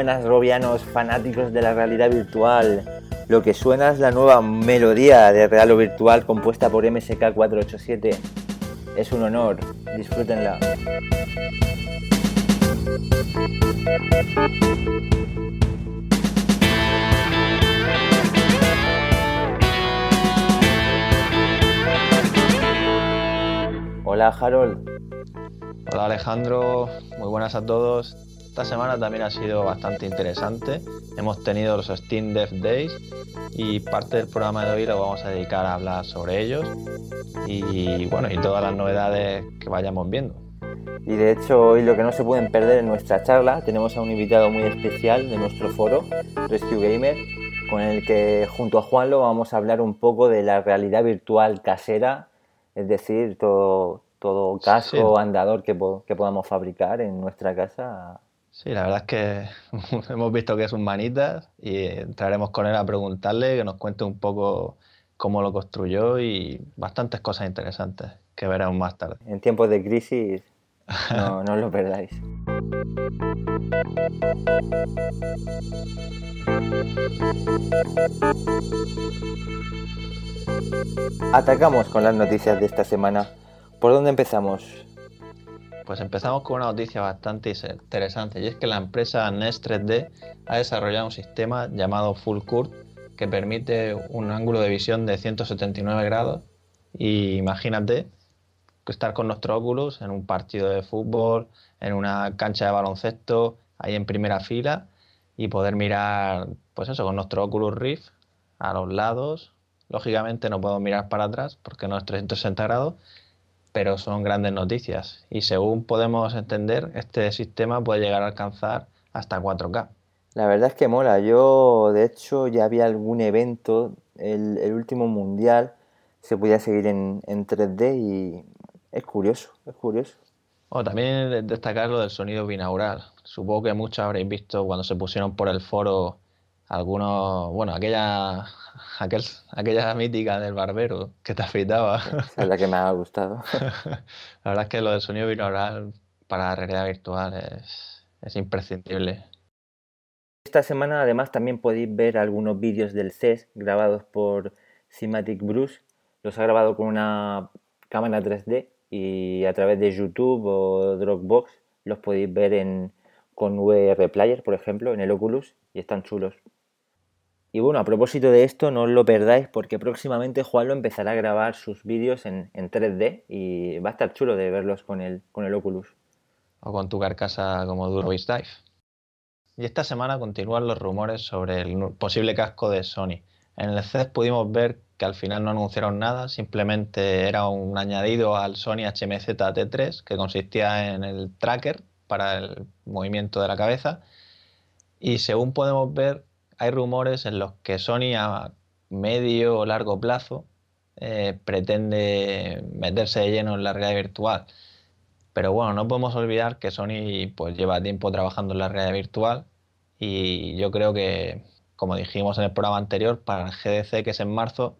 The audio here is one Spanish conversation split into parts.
buenas robianos fanáticos de la realidad virtual. Lo que suena es la nueva melodía de Real o Virtual compuesta por MSK 487. Es un honor, disfrútenla. Hola Harold. Hola Alejandro, muy buenas a todos. Esta semana también ha sido bastante interesante. Hemos tenido los Steam Dev Days y parte del programa de hoy lo vamos a dedicar a hablar sobre ellos y bueno, y todas las novedades que vayamos viendo. Y de hecho hoy lo que no se pueden perder en nuestra charla, tenemos a un invitado muy especial de nuestro foro, Rescue Gamer, con el que junto a Juanlo vamos a hablar un poco de la realidad virtual casera, es decir, todo, todo casco, andador que, que podamos fabricar en nuestra casa Sí, la verdad es que hemos visto que es un manitas y entraremos con él a preguntarle, que nos cuente un poco cómo lo construyó y bastantes cosas interesantes que veremos más tarde. En tiempos de crisis, no, no lo perdáis. Atacamos con las noticias de esta semana. ¿Por dónde empezamos? Pues empezamos con una noticia bastante interesante y es que la empresa Nest 3D ha desarrollado un sistema llamado Full Curve que permite un ángulo de visión de 179 grados y imagínate estar con nuestro Oculus en un partido de fútbol, en una cancha de baloncesto, ahí en primera fila y poder mirar, pues eso, con nuestro Oculus Rift a los lados. Lógicamente no puedo mirar para atrás porque no es 360 grados, pero son grandes noticias y según podemos entender, este sistema puede llegar a alcanzar hasta 4K. La verdad es que mola. Yo, de hecho, ya había algún evento, el, último mundial, se podía seguir en, 3D y es curioso, es curioso. Bueno, también destacar lo del sonido binaural. Supongo que muchos habréis visto cuando se pusieron por el foro algunos, bueno, aquella, aquel, aquella mítica del barbero que te afeitaba. Esa es la que me ha gustado. la verdad es que lo del sonido binaural para la realidad virtual es, es imprescindible. Esta semana además también podéis ver algunos vídeos del CES grabados por Cinematic Bruce. Los ha grabado con una cámara 3D y a través de YouTube o Dropbox los podéis ver en, con VR Player, por ejemplo, en el Oculus y están chulos. Y bueno, a propósito de esto, no os lo perdáis porque próximamente Juanlo empezará a grabar sus vídeos en, 3D y va a estar chulo de verlos con el, con el Oculus. O con tu carcasa como Duro Dive. Y esta semana continúan los rumores sobre el posible casco de Sony. En el CES pudimos ver que al final no anunciaron nada, simplemente era un añadido al Sony HMZ T3 que consistía en el tracker para el movimiento de la cabeza. Y según podemos ver, hay rumores en los que Sony a medio o largo plazo eh, pretende meterse de lleno en la realidad virtual. Pero bueno, no podemos olvidar que Sony pues lleva tiempo trabajando en la realidad virtual y yo creo que, como dijimos en el programa anterior, para el GDC que es en marzo,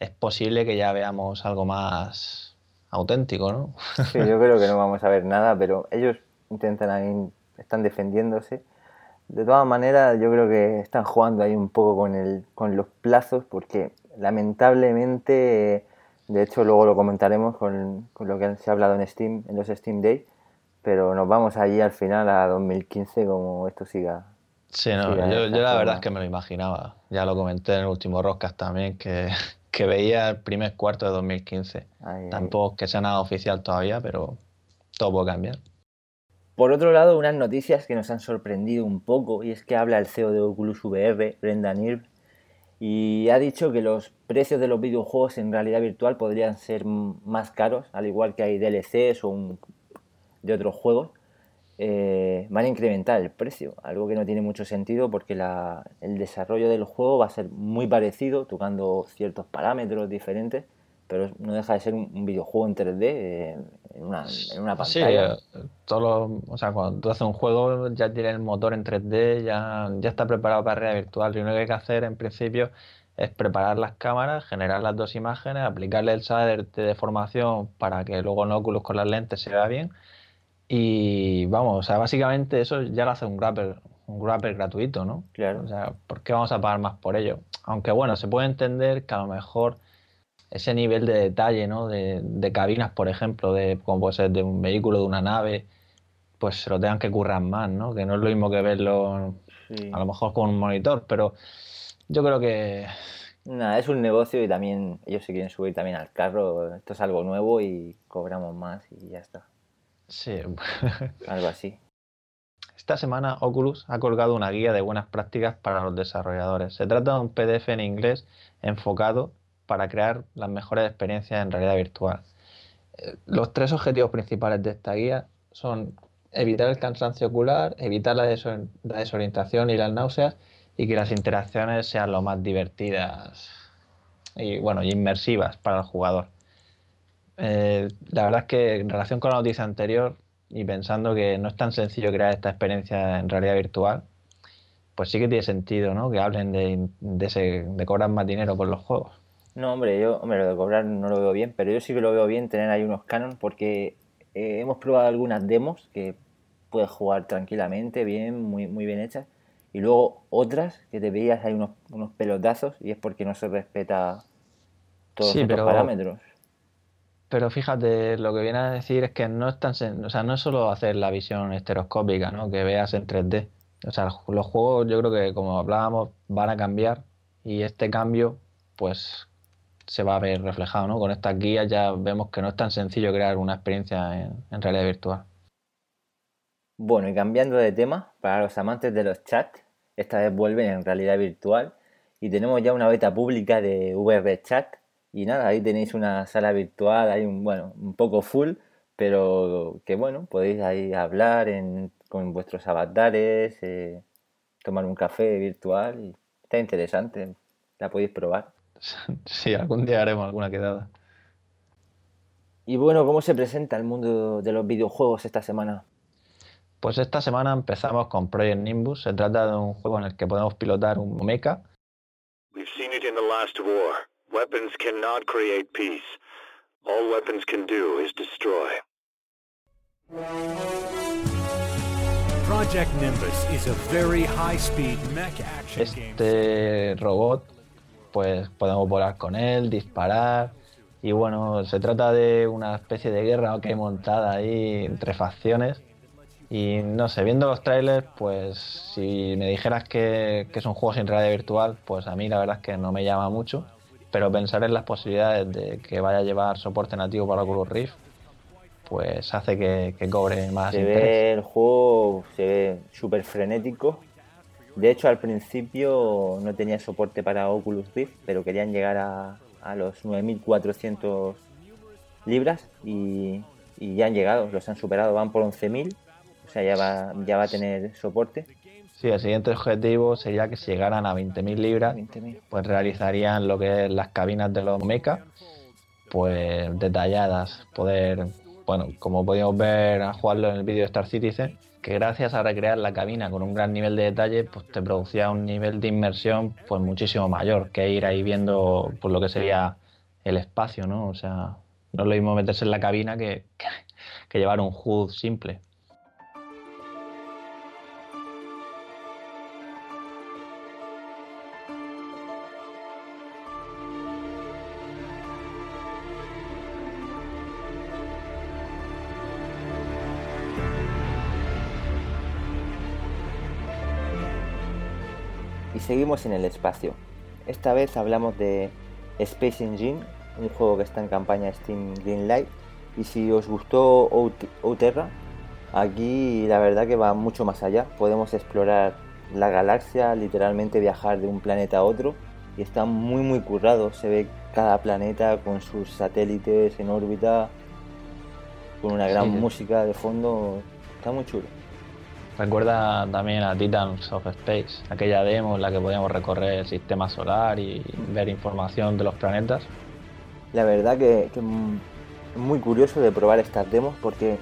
es posible que ya veamos algo más auténtico, ¿no? Sí, yo creo que no vamos a ver nada, pero ellos intentan ahí, están defendiéndose de todas maneras, yo creo que están jugando ahí un poco con, el, con los plazos, porque lamentablemente, de hecho luego lo comentaremos con, lo que se ha hablado en Steam, en los Steam Days, pero nos vamos allí al final a 2015 como esto siga. Sí, no, yo, la verdad es que me lo imaginaba. Ya lo comenté en el último Roscas también, que, veía el primer cuarto de 2015. Tampoco que sea nada oficial todavía, pero todo puede cambiar. Por otro lado, unas noticias que nos han sorprendido un poco, y es que habla el CEO de Oculus VR, Brendan Irv, y ha dicho que los precios de los videojuegos en realidad virtual podrían ser más caros, al igual que hay DLCs o de otros juegos, eh, van a incrementar el precio, algo que no tiene mucho sentido porque el desarrollo del juego va a ser muy parecido, tocando ciertos parámetros diferentes, pero no deja de ser un, videojuego en 3D eh, en, una, en, una, pantalla. Sí, eh, todo o sea, cuando tú haces un juego ya tiene el motor en 3D, ya, ya está preparado para realidad virtual. Lo único que hay que hacer en principio es preparar las cámaras, generar las dos imágenes, aplicarle el shader de deformación para que luego en Oculus con las lentes se vea bien. Y vamos, o sea, básicamente eso ya lo hace un grapper. un grapper gratuito, ¿no? Claro. O sea, ¿por qué vamos a pagar más por ello? Aunque bueno, se puede entender que a lo mejor ese nivel de detalle, ¿no? De, de cabinas, por ejemplo, de como puede ser de un vehículo, de una nave, pues se lo tengan que currar más, ¿no? Que no es lo mismo que verlo Sí. a lo mejor con un monitor, pero yo creo que Nada, es un negocio y también ellos se quieren subir también al carro. Esto es algo nuevo y cobramos más y ya está. sí. Algo así. Esta semana Oculus ha colgado una guía de buenas prácticas para los desarrolladores. Se trata de un PDF en inglés enfocado para crear las mejores experiencias en realidad virtual. Eh, Los tres objetivos principales de esta guía son evitar el cansancio ocular, evitar la, desor- la desorientación y las náuseas y que las interacciones sean lo más divertidas y bueno, inmersivas para el jugador. Eh, la verdad es que en relación con la noticia anterior y pensando que no es tan sencillo crear esta experiencia en realidad virtual, pues sí que tiene sentido, ¿no? Que hablen de, de, ese- cobrar más dinero por los juegos. No, hombre, yo, hombre, lo de cobrar no lo veo bien, pero yo sí que lo veo bien tener ahí unos canon porque eh, hemos probado algunas demos que puedes jugar tranquilamente, bien, muy, muy bien hechas, y luego otras que te veías hay unos, unos pelotazos y es porque no se respeta todos Sí, estos pero- parámetros. Pero fíjate, lo que viene a decir es que no es tan, sen- o sea, no es solo hacer la visión estereoscópica, ¿no? Que veas en 3D. O sea, los juegos yo creo que como hablábamos van a cambiar y este cambio pues se va a ver reflejado, ¿no? Con estas guías ya vemos que no es tan sencillo crear una experiencia en, realidad virtual. Bueno, y cambiando de tema, para los amantes de los chats, esta vez vuelven en realidad virtual y tenemos ya una beta pública de VR Chat y nada, ahí tenéis una sala virtual, hay un, bueno, un poco full, pero que bueno, podéis ahí hablar con vuestros avatares, eh, tomar un café virtual está interesante, la podéis probar. Sí, algún día haremos alguna quedada. Y bueno, ¿cómo se presenta el mundo de los videojuegos esta semana? Pues esta semana empezamos con Project Nimbus. Se trata de un juego en el que podemos pilotar un mecha We've seen it in the last war. Weapons cannot create peace. All weapons can do is destroy. Project Nimbus is a very high-speed mech action game. Este robot, pues podemos volar con él, disparar. Y bueno, se trata de una especie de guerra que hay montada ahí entre facciones. Y no sé, viendo los trailers, pues si me dijeras que, que es un juego sin realidad virtual, pues a mí la verdad es que no me llama mucho. Pero pensar en las posibilidades de que vaya a llevar soporte nativo para Oculus Rift, pues hace que, que cobre más Se interés. ve el juego, se ve súper frenético. De hecho, al principio no tenía soporte para Oculus Rift, pero querían llegar a, a los 9.400 libras y, y ya han llegado, los han superado, van por 11.000. O sea, ya va, ya va a tener soporte. Sí, el siguiente objetivo sería que si llegaran a 20.000 libras, 20.000. pues realizarían lo que es las cabinas de los mecha, pues detalladas, poder, bueno, como podíamos ver a jugarlo en el vídeo de Star Citizen, que gracias a recrear la cabina con un gran nivel de detalle, pues te producía un nivel de inmersión pues muchísimo mayor que ir ahí viendo pues lo que sería el espacio, ¿no? O sea, no es lo mismo meterse en la cabina que, que, llevar un HUD simple. Seguimos en el espacio. Esta vez hablamos de Space Engine, un juego que está en campaña Steam Greenlight. Y si os gustó Out- Outerra, aquí la verdad que va mucho más allá. Podemos explorar la galaxia, literalmente viajar de un planeta a otro. Y está muy muy currado. Se ve cada planeta con sus satélites en órbita, con una gran Sí. música de fondo. Está muy chulo. Recuerda también a Titans of Space, aquella demo en la que podíamos recorrer el sistema solar y ver información de los planetas. La verdad que, es muy curioso de probar estas demos porque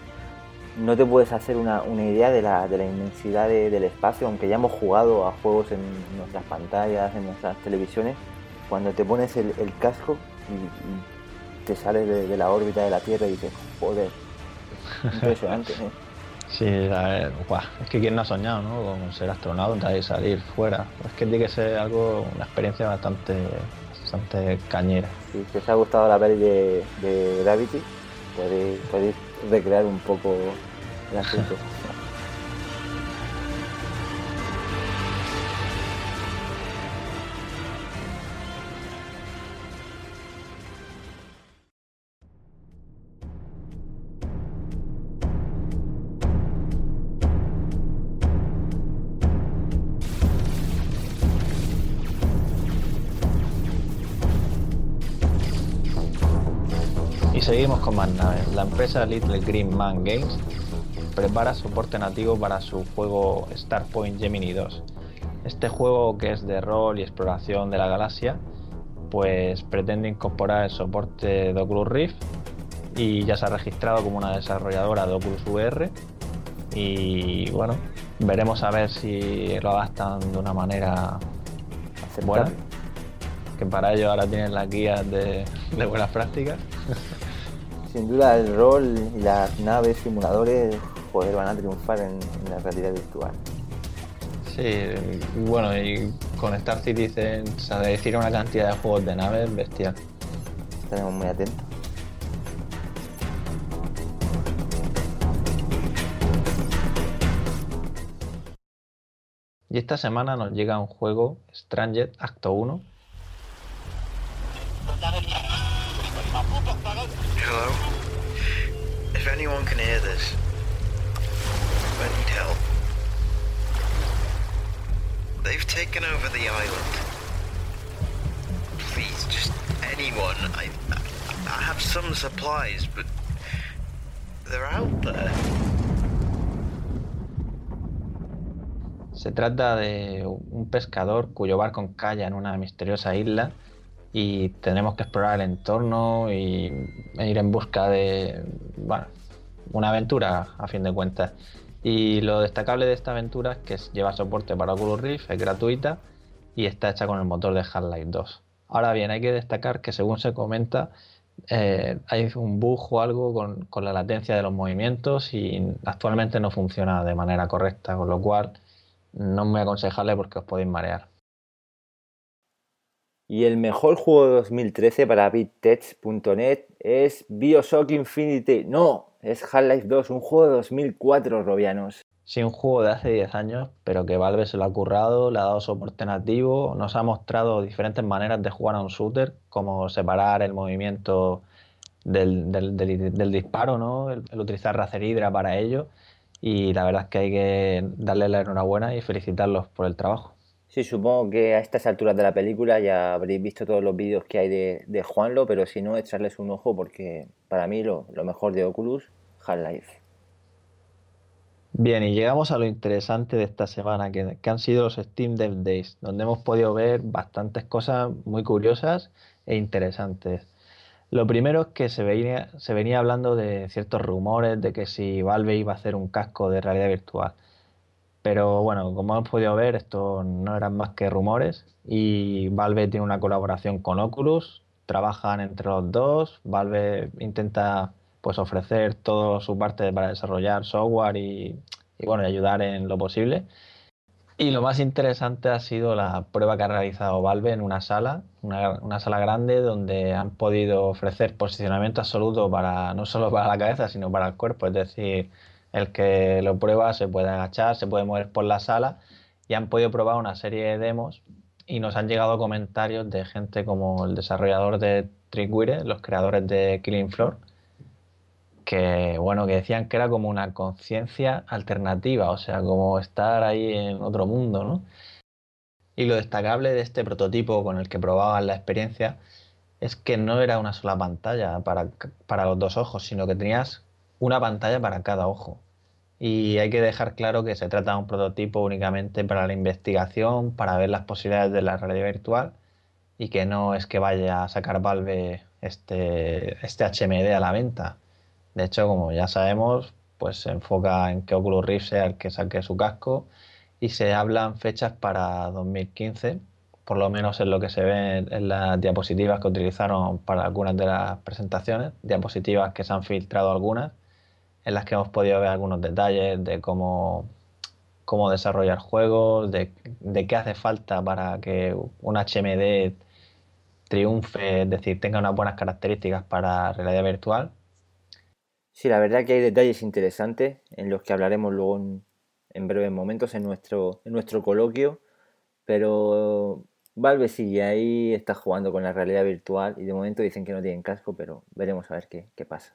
no te puedes hacer una, una idea de la, de la inmensidad de- del espacio, aunque ya hemos jugado a juegos en nuestras pantallas, en nuestras televisiones, cuando te pones el, el casco y, y te sales de, de la órbita de la Tierra y dices, joder, impresionante. ¿eh? Sí, a ver, guau, es que quién no ha soñado, ¿no? Con ser astronauta y salir fuera. Es que tiene que ser algo, una experiencia bastante, bastante cañera. Si os ha gustado la peli de, de Gravity, podéis, podéis recrear un poco el asunto. con más naves. La empresa Little Green Man Games prepara soporte nativo para su juego Starpoint Gemini 2. Este juego que es de rol y exploración de la galaxia, pues pretende incorporar el soporte de Oculus Rift y ya se ha registrado como una desarrolladora de Oculus VR y bueno, veremos a ver si lo adaptan de una manera buena, Aceptable. que para ello ahora tienen las guías de, de buenas prácticas. Sin duda el rol y las naves simuladores joder, van a triunfar en, en la realidad virtual. Sí, bueno, y con Star Citizen se decir una cantidad de juegos de naves bestial. Estaremos muy atentos. Y esta semana nos llega un juego, Stranger Acto 1, anyone can hear this, I need help. They've taken over the island. Please, just anyone. I, I have some supplies, but they're out there. Se trata de un pescador cuyo barco encalla en una misteriosa isla y tenemos que explorar el entorno y ir en busca de, bueno, una aventura a fin de cuentas. Y lo destacable de esta aventura es que lleva soporte para Oculus Rift, es gratuita y está hecha con el motor de Half-Life 2. Ahora bien, hay que destacar que según se comenta, eh, hay un bug o algo con, con la latencia de los movimientos y actualmente no funciona de manera correcta, con lo cual no me aconsejarle porque os podéis marear. Y el mejor juego de 2013 para BitTech.net es Bioshock Infinite. No, es Half-Life 2, un juego de 2004, Robianos. Sí, un juego de hace 10 años, pero que Valve se lo ha currado, le ha dado soporte nativo, nos ha mostrado diferentes maneras de jugar a un shooter, como separar el movimiento del, del- del- del disparo, ¿no? El, el utilizar Razer Hydra para ello. Y la verdad es que hay que darle la enhorabuena y felicitarlos por el trabajo. Sí, supongo que a estas alturas de la película ya habréis visto todos los vídeos que hay de, de Juanlo, pero si no, echarles un ojo porque para mí lo, lo mejor de Oculus, Half-Life. Bien, y llegamos a lo interesante de esta semana, que, que han sido los Steam Dev Days, donde hemos podido ver bastantes cosas muy curiosas e interesantes. Lo primero es que se venía, se venía hablando de ciertos rumores de que si Valve iba a hacer un casco de realidad virtual. Pero bueno, como hemos podido ver, esto no eran más que rumores. Y Valve tiene una colaboración con Oculus, trabajan entre los dos, Valve intenta pues ofrecer toda su parte para desarrollar software y, y, bueno, ayudar en lo posible. Y lo más interesante ha sido la prueba que ha realizado Valve en una sala, una, una sala grande donde han podido ofrecer posicionamiento absoluto para no solo para la cabeza, sino para el cuerpo, es decir, el que lo prueba se puede agachar, se puede mover por la sala y han podido probar una serie de demos y nos han llegado comentarios de gente como el desarrollador de Trickwire, los creadores de Killing Floor, que bueno, que decían que era como una conciencia alternativa, o sea, como estar ahí en otro mundo, ¿no? Y lo destacable de este prototipo con el que probaban la experiencia es que no era una sola pantalla para, para los dos ojos, sino que tenías una pantalla para cada ojo. Y hay que dejar claro que se trata de un prototipo únicamente para la investigación, para ver las posibilidades de la realidad virtual y que no es que vaya a sacar Valve este, este HMD a la venta. De hecho, como ya sabemos, pues se enfoca en que Oculus Rift sea el que saque su casco y se hablan fechas para 2015, por lo menos en lo que se ve en las diapositivas que utilizaron para algunas de las presentaciones, diapositivas que se han filtrado algunas en las que hemos podido ver algunos detalles de cómo, cómo desarrollar juegos, de, de qué hace falta para que un HMD triunfe, es decir, tenga unas buenas características para realidad virtual. Sí, la verdad que hay detalles interesantes en los que hablaremos luego en, en breves momentos en nuestro, en nuestro coloquio, pero Valve sigue ahí, está jugando con la realidad virtual y de momento dicen que no tienen casco, pero veremos a ver qué, qué pasa.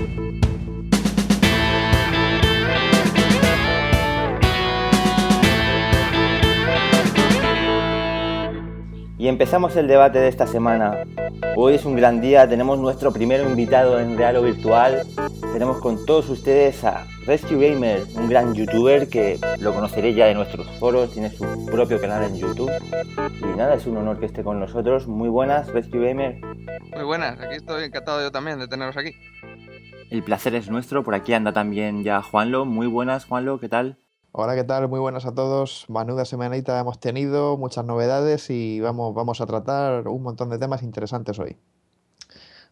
Y empezamos el debate de esta semana. Hoy es un gran día, tenemos nuestro primer invitado en Real o Virtual. Tenemos con todos ustedes a Rescue Gamer, un gran youtuber que lo conoceréis ya de nuestros foros, tiene su propio canal en YouTube. Y nada, es un honor que esté con nosotros. Muy buenas, Rescue Gamer. Muy buenas, aquí estoy encantado yo también de teneros aquí. El placer es nuestro, por aquí anda también ya Juanlo. Muy buenas, Juanlo, ¿qué tal? Hola, ¿qué tal? Muy buenas a todos. Manuda semanita hemos tenido, muchas novedades y vamos, vamos a tratar un montón de temas interesantes hoy.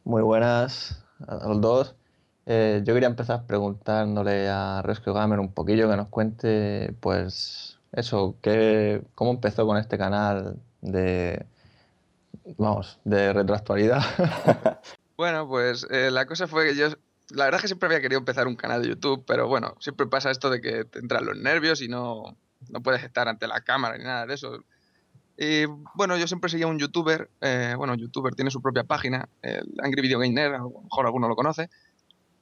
Muy buenas a los dos. Eh, yo quería empezar preguntándole a Rescue Gamer un poquillo que nos cuente, pues, eso, que, cómo empezó con este canal de, vamos, de retroactualidad. bueno, pues eh, la cosa fue que yo la verdad es que siempre había querido empezar un canal de YouTube, pero bueno, siempre pasa esto de que te entran los nervios y no, no puedes estar ante la cámara ni nada de eso. Y bueno, yo siempre seguía un youtuber, eh, bueno, youtuber tiene su propia página, el Angry Video Game Nerd, a lo mejor alguno lo conoce,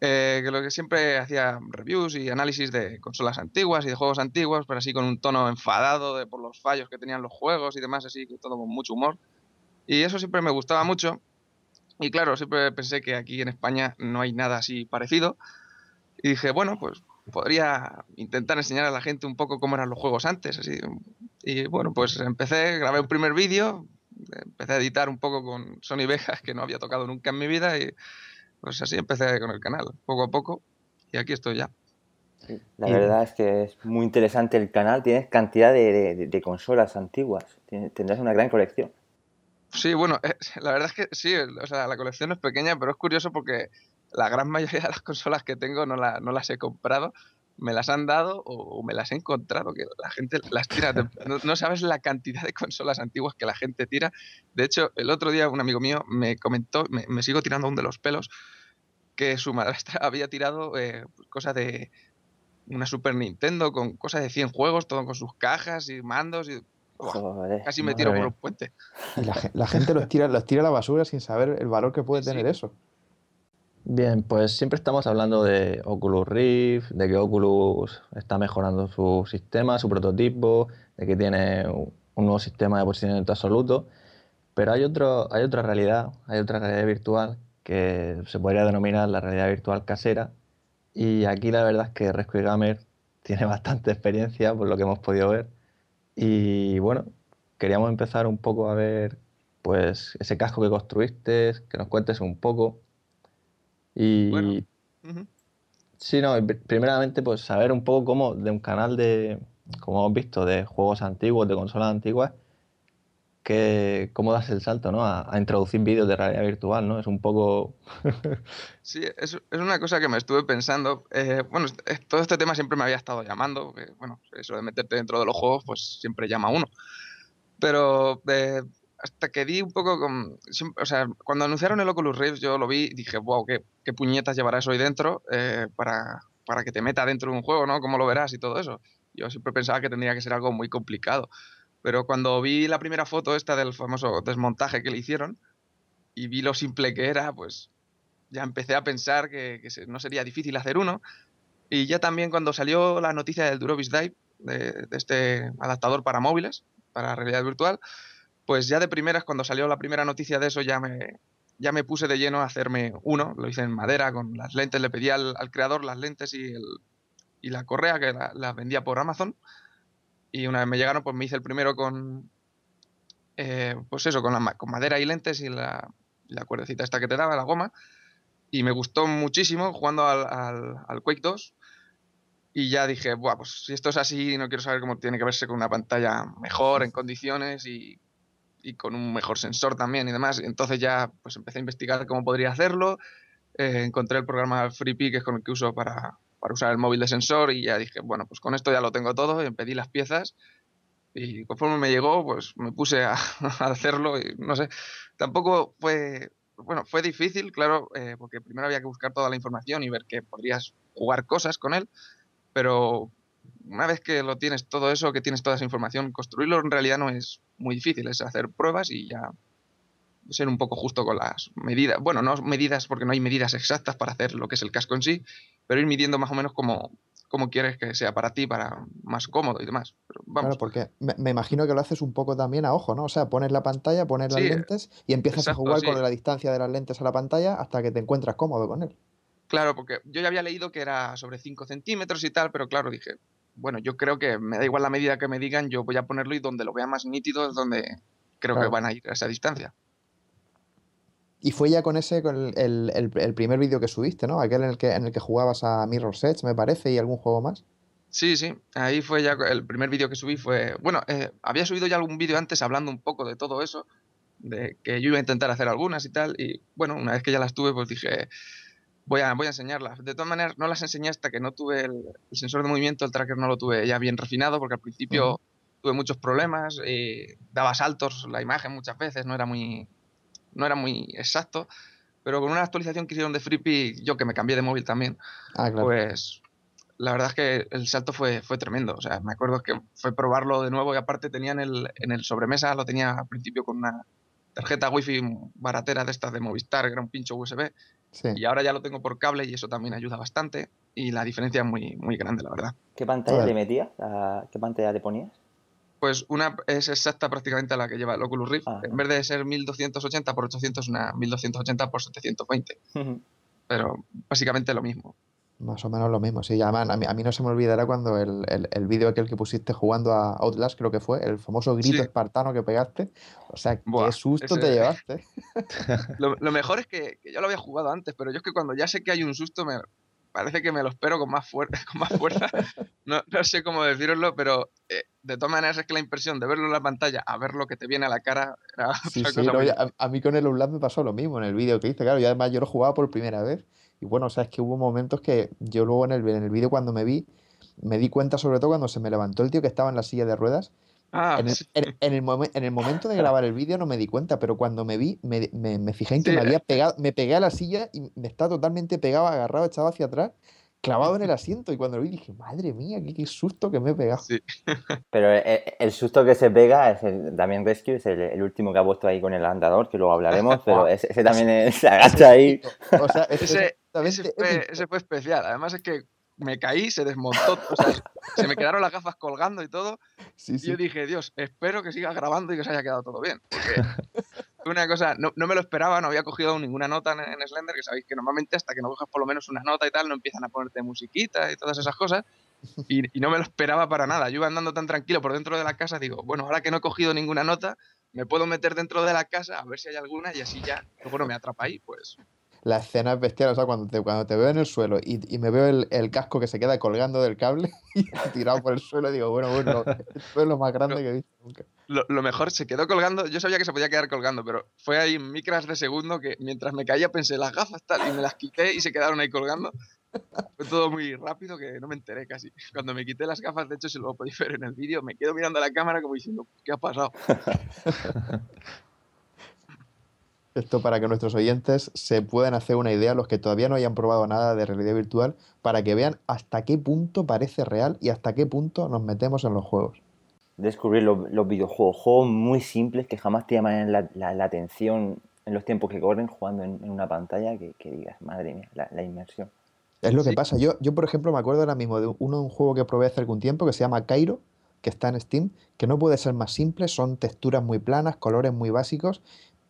eh, que lo que siempre hacía reviews y análisis de consolas antiguas y de juegos antiguos, pero así con un tono enfadado de, por los fallos que tenían los juegos y demás, así que todo con mucho humor. Y eso siempre me gustaba mucho. Y claro, siempre pensé que aquí en España no hay nada así parecido. Y dije, bueno, pues podría intentar enseñar a la gente un poco cómo eran los juegos antes. Así. Y bueno, pues empecé, grabé un primer vídeo, empecé a editar un poco con Sony Vegas, que no había tocado nunca en mi vida, y pues así empecé con el canal, poco a poco, y aquí estoy ya. La verdad es que es muy interesante el canal, tienes cantidad de, de, de consolas antiguas, tendrás una gran colección. Sí, bueno, eh, la verdad es que sí, o sea, la colección es pequeña, pero es curioso porque la gran mayoría de las consolas que tengo no, la, no las he comprado, me las han dado o, me las he encontrado, que la gente las tira. No, no, sabes la cantidad de consolas antiguas que la gente tira. De hecho, el otro día un amigo mío me comentó, me, me sigo tirando aún de los pelos, que su madrastra había tirado eh, cosas de una Super Nintendo con cosas de 100 juegos, todo con sus cajas y mandos y Joder, casi me tiro por un puente. Y la, la, gente los tira, los tira a la basura sin saber el valor que puede tener sí. eso. Bien, pues siempre estamos hablando de Oculus Rift, de que Oculus está mejorando su sistema, su prototipo, de que tiene un nuevo sistema de posicionamiento absoluto, pero hay, otro, hay otra realidad, hay otra realidad virtual que se podría denominar la realidad virtual casera, y aquí la verdad es que Rescue Gamer tiene bastante experiencia por lo que hemos podido ver, y bueno, queríamos empezar un poco a ver pues ese casco que construiste, que nos cuentes un poco. Y bueno. uh -huh. sí, no, primeramente pues saber un poco cómo de un canal de, como hemos visto, de juegos antiguos, de consolas antiguas, que cómo das el salto, ¿no? A, a introducir vídeos de realidad virtual, ¿no? Es un poco... sí, es, es, una cosa que me estuve pensando. Eh, bueno, todo este tema siempre me había estado llamando. Que, bueno, eso de meterte dentro de los juegos, pues siempre llama a uno. Pero eh, hasta que di un poco con... O sea, cuando anunciaron el Oculus Rift, yo lo vi y dije, wow, qué, qué puñetas llevará eso ahí dentro eh, para, para que te meta dentro de un juego, ¿no? ¿Cómo lo verás y todo eso? Yo siempre pensaba que tendría que ser algo muy complicado. Pero cuando vi la primera foto esta del famoso desmontaje que le hicieron y vi lo simple que era, pues ya empecé a pensar que, no sería difícil hacer uno. Y ya también cuando salió la noticia del Durovis Dive, de, de, este adaptador para móviles, para realidad virtual, pues ya de primeras, cuando salió la primera noticia de eso, ya me, ya me puse de lleno a hacerme uno. Lo hice en madera, con las lentes, le pedí al, al creador las lentes y, el, y la correa que las la vendía por Amazon. Y una vez me llegaron, pues me hice el primero con, eh, pues eso, con, la, con madera y lentes y la, la, cuerdecita esta que te daba, la goma. Y me gustó muchísimo jugando al, al, al Quake 2. Y ya dije, Buah, pues si esto es así, no quiero saber cómo tiene que verse con una pantalla mejor, en condiciones y, y con un mejor sensor también y demás. Entonces ya pues empecé a investigar cómo podría hacerlo. Eh, encontré el programa FreeP, que es con el que uso para, para usar el móvil de sensor, y ya dije, bueno, pues con esto ya lo tengo todo, y pedí las piezas. Y conforme me llegó, pues me puse a, a hacerlo y no sé, tampoco fue, bueno, fue difícil, claro, eh, porque primero había que buscar toda la información y ver que podrías jugar cosas con él, pero una vez que lo tienes todo eso, que tienes toda esa información, construirlo en realidad no es muy difícil, es hacer pruebas y ya ser un poco justo con las medidas. Bueno, no medidas porque no hay medidas exactas para hacer lo que es el casco en sí, pero ir midiendo más o menos como cómo quieres que sea para ti, para más cómodo y demás. Pero vamos. Claro, porque me, me imagino que lo haces un poco también a ojo, ¿no? O sea, pones la pantalla, pones las lentes y empiezas a jugar sí. con la distancia de las lentes a la pantalla hasta que te encuentras cómodo con él. Claro, porque yo ya había leído que era sobre 5 centímetros y tal, pero claro, dije, bueno, yo creo que me da igual la medida que me digan, yo voy a ponerlo y donde lo vea más nítido es donde creo Claro. que van a ir a esa distancia. Y fue ya con ese, con el, el- primer vídeo que subiste, ¿no? Aquel en el que, en el que jugabas a Mirror's Edge, me parece, y algún juego más. Sí, sí, ahí fue ya el primer vídeo que subí fue, bueno, eh, había subido ya algún vídeo antes hablando un poco de todo eso, de que yo iba a intentar hacer algunas y tal, y bueno, una vez que ya las tuve, pues dije, voy a, voy a enseñarlas. De todas maneras, no las enseñé hasta que no tuve el, el sensor de movimiento, el tracker no lo tuve ya bien refinado, porque al principio tuve muchos problemas, eh, daba saltos la imagen muchas veces, no era muy, no era muy exacto, pero con una actualización que hicieron de FreePi, yo que me cambié de móvil también, Ah, claro. pues la verdad es que el salto fue, fue tremendo. O sea, me acuerdo que fue probarlo de nuevo y aparte tenía en el, en el sobremesa, lo tenía al principio con una tarjeta wifi baratera de estas de Movistar, que era un pincho USB, Sí. y ahora ya lo tengo por cable y eso también ayuda bastante. Y la diferencia es muy, muy grande, la verdad. ¿Qué pantalla le metías? ¿A ¿Qué pantalla le ponías? Pues una es exacta prácticamente a la que lleva el Oculus Rift. Ah, en vez de ser 1280 por 800, una 1280 por 720. Pero básicamente lo mismo. Más o menos lo mismo, sí. Además, a mí, a mí no se me olvidará cuando el, el, el vídeo aquel que pusiste jugando a Outlast, creo que fue, el famoso grito Sí. espartano que pegaste. O sea, Buah, qué susto te llevaste. Lo, lo mejor es que, que yo lo había jugado antes, pero yo es que cuando ya sé que hay un susto, me parece que me lo espero con más, fuer- con más fuerza. No, no sé cómo deciroslo, pero eh, de todas maneras es que la impresión de verlo en la pantalla a ver lo que te viene a la cara era Sí, otra sí, cosa no, muy a, a mí con el Outlast me pasó lo mismo en el vídeo que hice, claro, y además yo lo jugaba por primera vez, y bueno, o sea, es que hubo momentos que yo luego en el, en el vídeo cuando me vi, me di cuenta sobre todo cuando se me levantó el tío que estaba en la silla de ruedas, Ah, en el, sí. en- en el momen- en el momento de grabar el vídeo no me di cuenta, pero cuando me vi, me, me- me fijé en que Sí, me había eh. pegado, me pegué a la silla y me estaba totalmente pegado, agarrado, echado hacia atrás, clavado en el asiento, y cuando lo vi dije, madre mía, qué, qué susto que me he pegado. Sí. Pero el, el susto que se pega es el Damien Rescue, es el, el último que ha puesto ahí con el andador, que luego hablaremos, pero ese, ese también es- se agacha ahí. O sea, es Ese, ese, fue, ese fue especial. Además es que me caí, se desmontó, o sea, se me quedaron las gafas colgando y todo. Sí, Y sí. yo dije, Dios, espero que siga grabando y que os haya quedado todo bien. Porque una cosa, no, no me lo esperaba, no había cogido ninguna nota en, en Slender, que sabéis que normalmente hasta que no cojas por lo menos una nota y tal, no empiezan a ponerte musiquita y todas esas cosas. Y, y no me lo esperaba para nada. Yo iba andando tan tranquilo por dentro de la casa, digo, bueno, ahora que no he cogido ninguna nota, me puedo meter dentro de la casa a ver si hay alguna y así ya, luego no me atrapa ahí, pues La escena es bestial, o sea, cuando te, cuando te veo en el suelo y, y me veo el, el casco que se queda colgando del cable y tirado por el suelo, digo, bueno, bueno, esto es lo más grande que he visto nunca. Lo, lo mejor, se quedó colgando. Yo sabía que se podía quedar colgando, pero fue ahí en micras de segundo que mientras me caía pensé las gafas tal y me las quité y se quedaron ahí colgando. Fue todo muy rápido que no me enteré casi. Cuando me quité las gafas, de hecho, si lo podéis ver en el vídeo, me quedo mirando a la cámara como diciendo, ¿qué ha pasado? Esto para que nuestros oyentes se puedan hacer una idea, los que todavía no hayan probado nada de realidad virtual, para que vean hasta qué punto parece real y hasta qué punto nos metemos en los juegos. Descubrir los, los videojuegos, juegos muy simples que jamás te llaman la, la- la atención en los tiempos que corren jugando en, en una pantalla que, que digas, madre mía, la, la inmersión. Es lo que Sí. pasa. Yo, yo, por ejemplo, me acuerdo ahora mismo de uno, un juego que probé hace algún tiempo que se llama Cairo, que está en Steam, que no puede ser más simple, son texturas muy planas, colores muy básicos,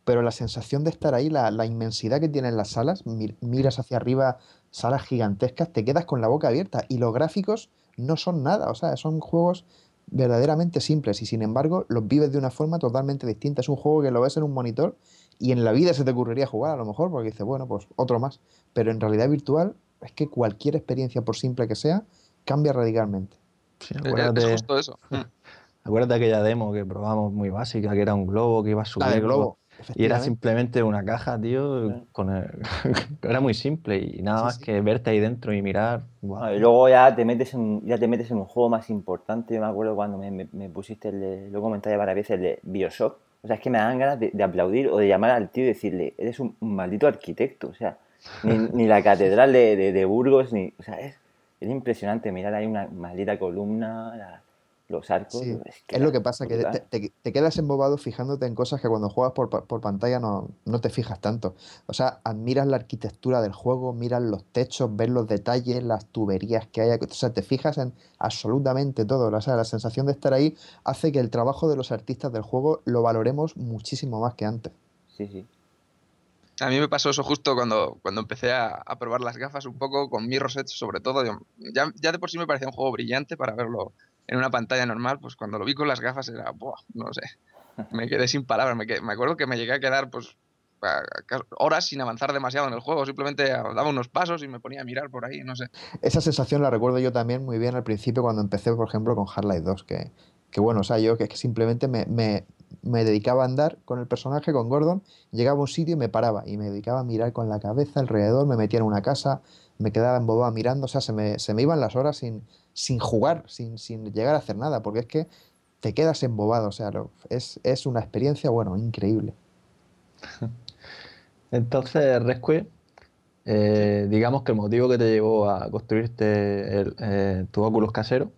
pero la sensación de estar ahí, la, la inmensidad que tienen las salas, mi- miras hacia arriba, salas gigantescas, te quedas con la boca abierta y los gráficos no son nada, o sea, son juegos verdaderamente simples y sin embargo los vives de una forma totalmente distinta. Es un juego que lo ves en un monitor y en la vida se te ocurriría jugar a lo mejor porque dices, bueno, pues otro más, pero en realidad virtual es que cualquier experiencia, por simple que sea, cambia radicalmente. Sí, acuérdate, Es justo eso. Mm. acuérdate aquella demo que probamos muy básica, que era un globo que iba a La subir. del globo. Y era simplemente una caja, tío, con el- era muy simple y nada Sí, más sí. que verte ahí dentro y mirar. y luego ya te metes en, ya te metes en un juego más importante. Yo me acuerdo cuando me, me- me pusiste el de, lo ya varias veces, el de Bioshock. O sea, es que me dan ganas de, de aplaudir o de llamar al tío y decirle, eres un, un maldito arquitecto. O sea, ni, ni la catedral de, de- de Burgos, ni. O sea, es, es impresionante mirar ahí una maldita columna, la- los arcos. Sí, es, que Es lo que pasa, que te, te- te quedas embobado fijándote en cosas que cuando juegas por, por pantalla no, no te fijas tanto. O sea, admiras la arquitectura del juego, miras los techos, ves los detalles, las tuberías que hay. O sea, te fijas en absolutamente todo. O sea, la sensación de estar ahí hace que el trabajo de los artistas del juego lo valoremos muchísimo más que antes. Sí, sí. A mí me pasó eso justo cuando, cuando empecé a, a probar las gafas un poco con Mirror's Edge sobre todo. Yo- ya, ya de por sí me parecía un juego brillante para verlo en una pantalla normal, pues cuando lo vi con las gafas era, buah, no sé, me quedé sin palabras. Me, quedé- me acuerdo que me llegué a quedar pues horas sin avanzar demasiado en el juego, simplemente daba unos pasos y me ponía a mirar por ahí, no sé. Esa sensación la recuerdo yo también muy bien al principio cuando empecé, por ejemplo, con Half-Life 2, que, que bueno, o sea, yo que, que simplemente me, me- me dedicaba a andar con el personaje, con Gordon, llegaba a un sitio y me paraba y me dedicaba a mirar con la cabeza alrededor, me metía en una casa, me quedaba embobado mirando, o sea, se me, se me iban las horas sin, sin jugar, sin, sin llegar a hacer nada, porque es que te quedas embobado, o sea, lo- es, es una experiencia, bueno, increíble. Entonces, Rescue, eh, digamos que el motivo que te llevó a construirte el- eh, tu Oculus casero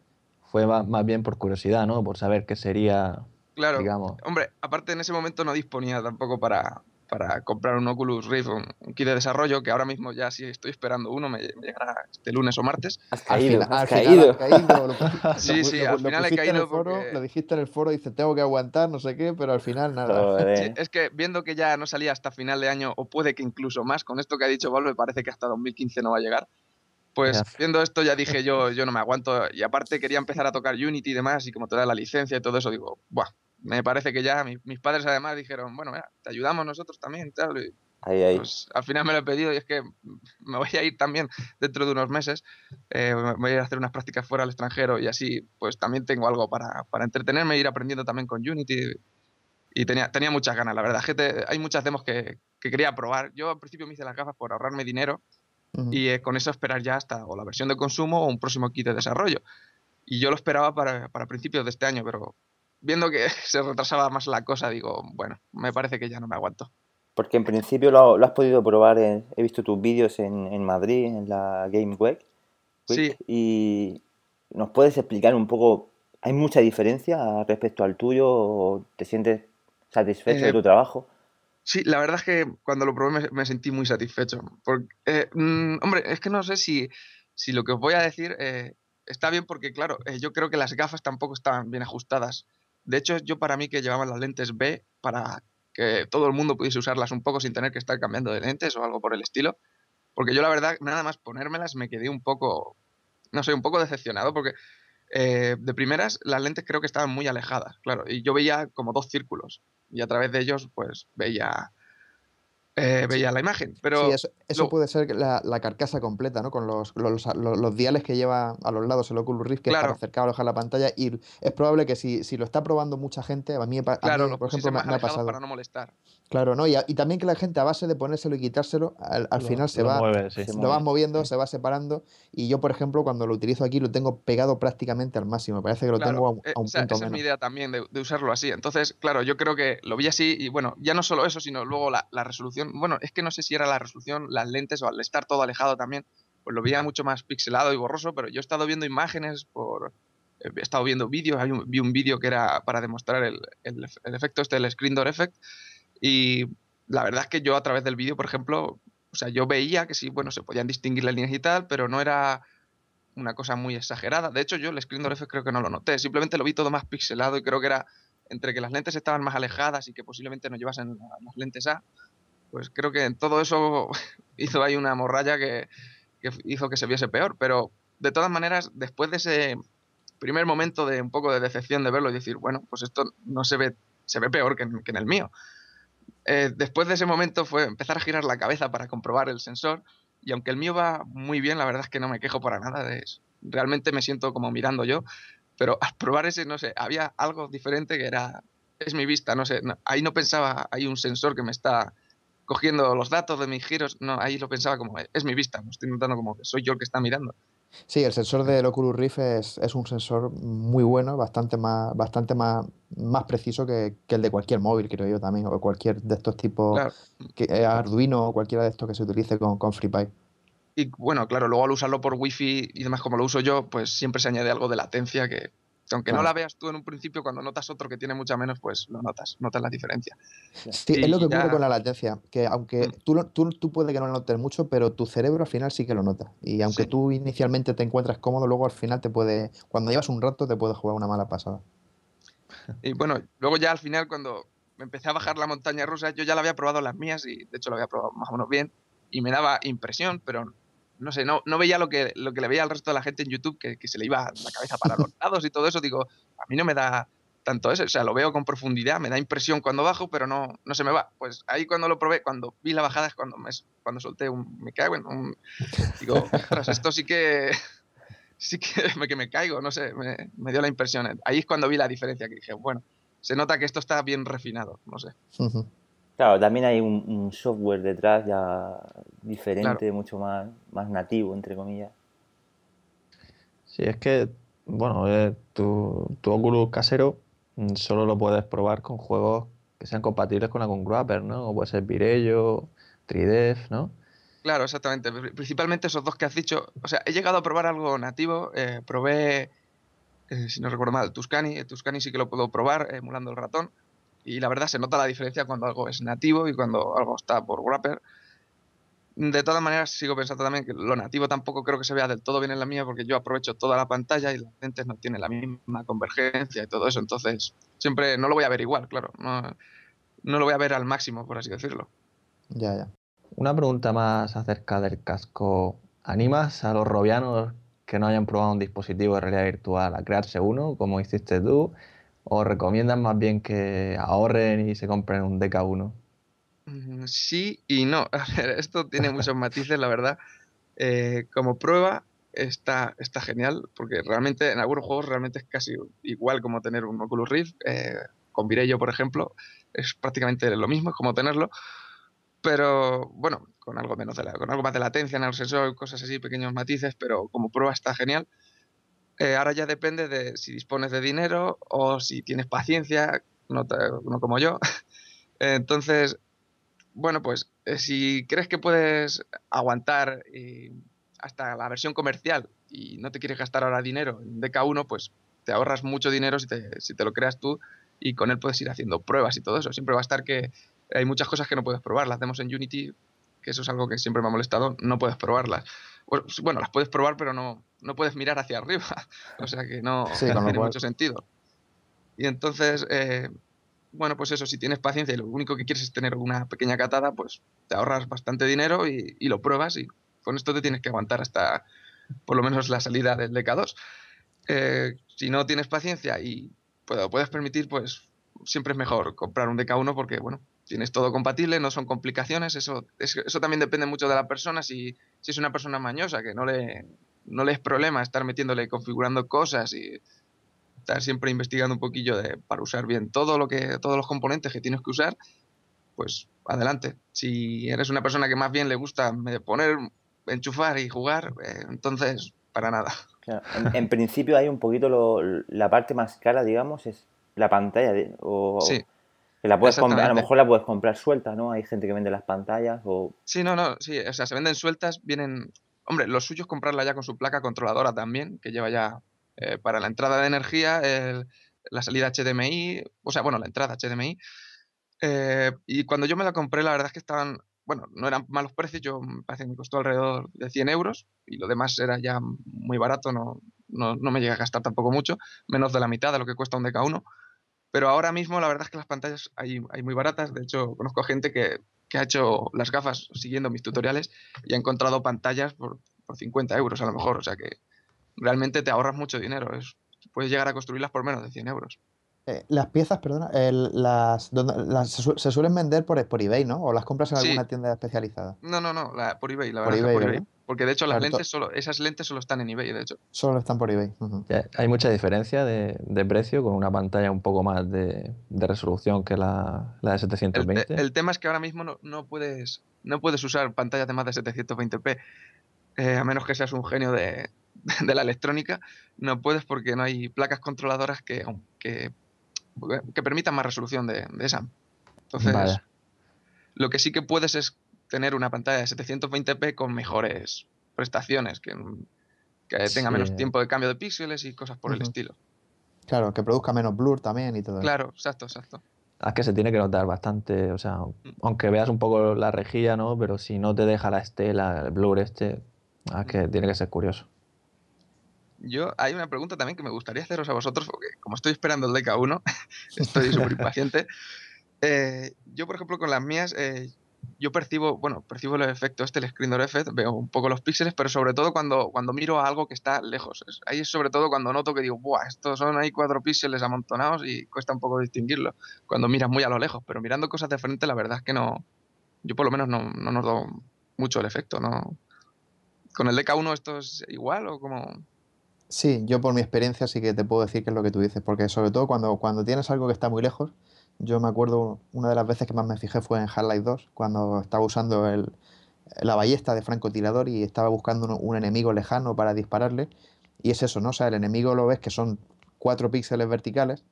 fue más, más bien por curiosidad, ¿no? Por saber qué sería, Claro, digamos. hombre, aparte en ese momento no disponía tampoco para, para comprar un Oculus Rift, un, un kit de desarrollo, que ahora mismo ya sí estoy esperando uno, me, me llegará este lunes o martes. Has caído, final- has final caído. has caído, lo pu- Sí, sí, lo al final he caído foro, porque- Lo dijiste en el foro y dices, tengo que aguantar, no sé qué, pero al final nada. Sí, es que viendo que ya no salía hasta final de año, o puede que incluso más, con esto que ha dicho Valve, parece que hasta 2015 no va a llegar. Pues viendo esto ya dije yo, yo no me aguanto. Y aparte quería empezar a tocar Unity y demás, y como te da la licencia y todo eso, digo, buah, me parece que ya mi- mis padres además dijeron, bueno, mira, te ayudamos nosotros también tal. y Ahí, ahí. pues al final me lo he pedido y es que me voy a ir también dentro de unos meses. eh, voy a ir a hacer unas prácticas fuera al extranjero y así pues también tengo algo para, para entretenerme e ir aprendiendo también con Unity. Y tenía, tenía muchas ganas, la verdad. Gente, hay muchas demos que, que quería probar. Yo al principio me hice las gafas por ahorrarme dinero y eh, con eso esperar ya hasta o la versión de consumo o un próximo kit de desarrollo. Y yo lo esperaba para, para principios de este año, pero viendo que se retrasaba más la cosa, digo, bueno, me parece que ya no me aguanto. Porque en principio lo, lo has podido probar, en- he visto tus vídeos en, en Madrid, en la Game Week, Sí. y nos puedes explicar un poco, ¿hay mucha diferencia respecto al tuyo o te sientes satisfecho de Eh, tu trabajo? Sí, la verdad es que cuando lo probé me, me sentí muy satisfecho. Porque, eh, mm, hombre, es que no sé si, si lo que os voy a decir eh, está bien porque, claro, eh, yo creo que las gafas tampoco estaban bien ajustadas. De hecho, yo para mí que llevaba las lentes B para que todo el mundo pudiese usarlas un poco sin tener que estar cambiando de lentes o algo por el estilo. Porque yo la verdad, nada más ponérmelas me quedé un poco, no sé, un poco decepcionado porque eh, de primeras las lentes creo que estaban muy alejadas, claro, y yo veía como dos círculos y a través de ellos pues veía, eh, veía la imagen. Pero Sí, eso, eso lo- puede ser la, la carcasa completa, ¿no? Con los, los, los- los diales que lleva a los lados el Oculus Rift, que es para acercar o alejar la pantalla. Y es probable que si, si lo está probando mucha gente, a mí, a claro, mí, por ejemplo, me, me ha pasado. para no molestar. Claro, ¿no? Y, a- y también que la gente, a base de ponérselo y quitárselo, al, al Lo- final se lo va, mueve, sí. se lo vas moviendo, se va separando. Y yo, por ejemplo, cuando lo utilizo aquí, lo tengo pegado prácticamente al máximo. Parece que lo Claro, tengo a, un- eh, a un o sea, punto esa es mi idea también de, de usarlo así. Entonces, claro, yo creo que lo vi así y bueno, ya no solo eso, sino luego la, la resolución. Bueno, es que no sé si era la resolución, las lentes o al estar todo alejado también, pues lo veía mucho más pixelado y borroso, pero yo he estado viendo imágenes por... He estado viendo vídeos, hay un- vi un vídeo que era para demostrar el, el efecto este, el Screen Door Effect, y la verdad es que yo a través del vídeo, por ejemplo, o sea, yo veía que sí, bueno, se podían distinguir las líneas y tal, pero no era una cosa muy exagerada. De hecho, yo el Screen Door Effect creo que no lo noté, simplemente lo vi todo más pixelado y creo que era entre que las lentes estaban más alejadas y que posiblemente no llevasen la- las lentes A, pues creo que en todo eso hizo ahí una morralla que, que hizo que se viese peor. Pero de todas maneras, después de ese primer momento de un poco de decepción de verlo y decir, bueno, pues esto no se ve, se ve peor que en, que en el mío. Eh, después de ese momento fue empezar a girar la cabeza para comprobar el sensor y aunque el mío va muy bien, la verdad es que no me quejo para nada de eso. realmente me siento como mirando yo, pero al probar ese, no sé, había algo diferente que era, es mi vista, no sé, ahí no pensaba, hay un sensor que me está cogiendo los datos de mis giros, no, ahí lo pensaba como, es mi vista, me estoy notando como que soy yo el que está mirando. Sí, el sensor del Oculus Rift es, es un sensor muy bueno, bastante más, bastante más, más preciso que, que el de cualquier móvil, creo yo también, o cualquier de estos tipos, Claro. que, eh, Arduino o cualquiera de estos que se utilice con, con FreePie. Y bueno, claro, luego al usarlo por wifi y demás como lo uso yo, pues siempre se añade algo de latencia que, que aunque no la veas tú en un principio, cuando notas otro que tiene mucha menos, pues lo notas, notas la diferencia. Sí, es lo que ocurre ya- con la latencia, que aunque Mm. tú, tú, tú puede que no lo notes mucho, pero tu cerebro al final sí que lo nota. Y aunque Sí. tú inicialmente te encuentras cómodo, luego al final te puede, cuando llevas un rato te puede jugar una mala pasada. Y bueno, luego ya al final cuando me empecé a bajar la montaña rusa, yo ya la había probado las mías y de hecho lo había probado más o menos bien y me daba impresión, pero no sé, no, no veía lo que, lo que le veía al resto de la gente en YouTube, que, que se le iba la cabeza para los lados y todo eso. Digo, a mí no me da tanto eso, o sea, lo veo con profundidad, me da impresión cuando bajo, pero no, no se me va. Pues ahí cuando lo probé, cuando vi la bajada es cuando, me, cuando solté un, me cago en un, digo, esto sí que, sí que me, que me caigo, no sé, me, me dio la impresión. Ahí es cuando vi la diferencia, que dije, bueno, se nota que esto está bien refinado, no sé. Claro, también hay un, un software detrás ya diferente, mucho más, más nativo, entre comillas. Sí, es que, bueno, eh, tu, tu Oculus casero mm, solo lo puedes probar con juegos que sean compatibles con algún grapper, ¿no? O puede ser Virello, 3Def, ¿no? Claro, exactamente. Pri- Principalmente esos dos que has dicho. O sea, he llegado a probar algo nativo. eh, probé, eh, si no recuerdo mal, Tuscany. Tuscany sí que lo puedo probar eh, emulando el ratón. Y la verdad se nota la diferencia cuando algo es nativo y cuando algo está por wrapper. De todas maneras, sigo pensando también que lo nativo tampoco creo que se vea del todo bien en la mía porque yo aprovecho toda la pantalla y las lentes no tienen la misma convergencia y todo eso. Entonces, siempre no lo voy a ver igual, claro. No, no lo voy a ver al máximo, por así decirlo. Ya, ya. Una pregunta más acerca del casco. ¿Animas a los robianos que no hayan probado un dispositivo de realidad virtual a crearse uno, como hiciste tú? ¿O recomiendas más bien que ahorren y se compren un DK1? Mm, Sí y no. Esto tiene muchos matices, la verdad. Eh, como prueba está, está genial, porque realmente en algunos juegos realmente es casi igual como tener un Oculus Rift. eh, con Virello, por ejemplo, es prácticamente lo mismo, es como tenerlo. Pero bueno, con algo menos de la- con algo más de latencia en el sensor, cosas así, pequeños matices, pero como prueba está genial. Eh, ahora ya depende de si dispones de dinero o si tienes paciencia, no, como yo. Entonces, bueno, pues eh, si crees que puedes aguantar hasta la versión comercial y no te quieres gastar ahora dinero en DK1, pues te ahorras mucho dinero si te, si te lo creas tú y con él puedes ir haciendo pruebas y todo eso. Siempre va a estar que hay muchas cosas que no puedes probar. Las hacemos en Unity, que eso es algo que siempre me ha molestado, no puedes probarlas. Bueno, las puedes probar, pero no, no puedes mirar hacia arriba. O sea que no, Sí, no tiene cual- mucho sentido. Y entonces, eh, bueno, pues eso, si tienes paciencia y lo único que quieres es tener una pequeña catada, pues te ahorras bastante dinero y, y lo pruebas y con esto te tienes que aguantar hasta por lo menos la salida del DK2. Eh, si no tienes paciencia y pues, lo puedes permitir, pues siempre es mejor comprar un DK1 porque, bueno, tienes todo compatible, no son complicaciones, eso, es- eso también depende mucho de la persona, si, si es una persona mañosa que no le, no le es problema estar metiéndole, configurando cosas y estar siempre investigando un poquillo de, para usar bien todo lo que, todos los componentes que tienes que usar, pues adelante. Si eres una persona que más bien le gusta poner, enchufar y jugar, eh, entonces para nada. Claro, En, en principio hay un poquito lo- la parte más cara, digamos, es la pantalla. o, Sí, que la puedes comprar, a lo mejor la puedes comprar suelta, ¿no? Hay gente que vende las pantallas o... Sí, no, no, sí, o sea, se venden sueltas, vienen... Hombre, lo suyo es comprarla ya con su placa controladora también, que lleva ya eh, para la entrada de energía, la salida HDMI, o sea, bueno, la entrada HDMI. Eh, y cuando yo me la compré, la verdad es que estaban, bueno, no eran malos precios, yo me parece que me costó alrededor de 100 euros y lo demás era ya muy barato, no, no, no me llega a gastar tampoco mucho, menos de la mitad de lo que cuesta un DK1. Pero ahora mismo la verdad es que las pantallas hay, hay muy baratas. De hecho, conozco gente que, que ha hecho las gafas siguiendo mis tutoriales y ha encontrado pantallas por, por 50 euros a lo mejor. O sea que realmente te ahorras mucho dinero. Es, puedes llegar a construirlas por menos de 100 euros. Eh, las piezas, perdona, el- las, donde- las se, su- se suelen vender por, por eBay, ¿no? O las compras en Sí. alguna tienda especializada. No, no, no, la- por eBay, la Por verdad, que eBay, por ¿verdad? eBay. Porque de hecho las Claro, lentes solo, esas lentes solo están en eBay, de hecho. Solo están por eBay. Hay mucha diferencia de, de precio con una pantalla un poco más de, de resolución que la, la de El, 720. el tema es que ahora mismo no, no puedes, no puedes usar pantallas de más de 720p, eh, a menos que seas un genio de, de la electrónica. No puedes porque no hay placas controladoras que, que, que permitan más resolución de, de esa. Entonces, lo que sí que puedes es tener una pantalla de 720p con mejores prestaciones, que, que tenga menos tiempo de cambio de píxeles y cosas por el estilo. Claro, que produzca menos blur también y todo. Claro, exacto, exacto. Es que se tiene que notar bastante, o sea, aunque veas un poco la rejilla, ¿no? Pero si no te deja la estela, el blur este, es que tiene que ser curioso. Yo, hay una pregunta también que me gustaría haceros a vosotros, porque como estoy esperando el DK1, estoy súper impaciente. Eh, yo, por ejemplo, con las mías, eh, yo percibo, bueno, percibo el efecto este, el screen door effect, veo un poco los píxeles, pero sobre todo cuando, cuando miro a algo que está lejos. Ahí es sobre todo cuando noto que digo, ¡buah! Estos son ahí cuatro píxeles amontonados y cuesta un poco distinguirlo cuando miras muy a lo lejos, pero mirando cosas de frente, la verdad es que no, yo por lo menos no, no noto mucho el efecto, ¿no? ¿Con el DK1 esto es igual o como...? Sí, yo por mi experiencia sí que te puedo decir que es lo que tú dices, porque sobre todo cuando, cuando tienes algo que está muy lejos, yo me acuerdo una de las veces que más me fijé fue en Half-Life 2, cuando estaba usando el, la ballesta de francotirador y estaba buscando un, un enemigo lejano para dispararle, y es eso, ¿no? O sea, el enemigo lo ves que son cuatro píxeles verticales,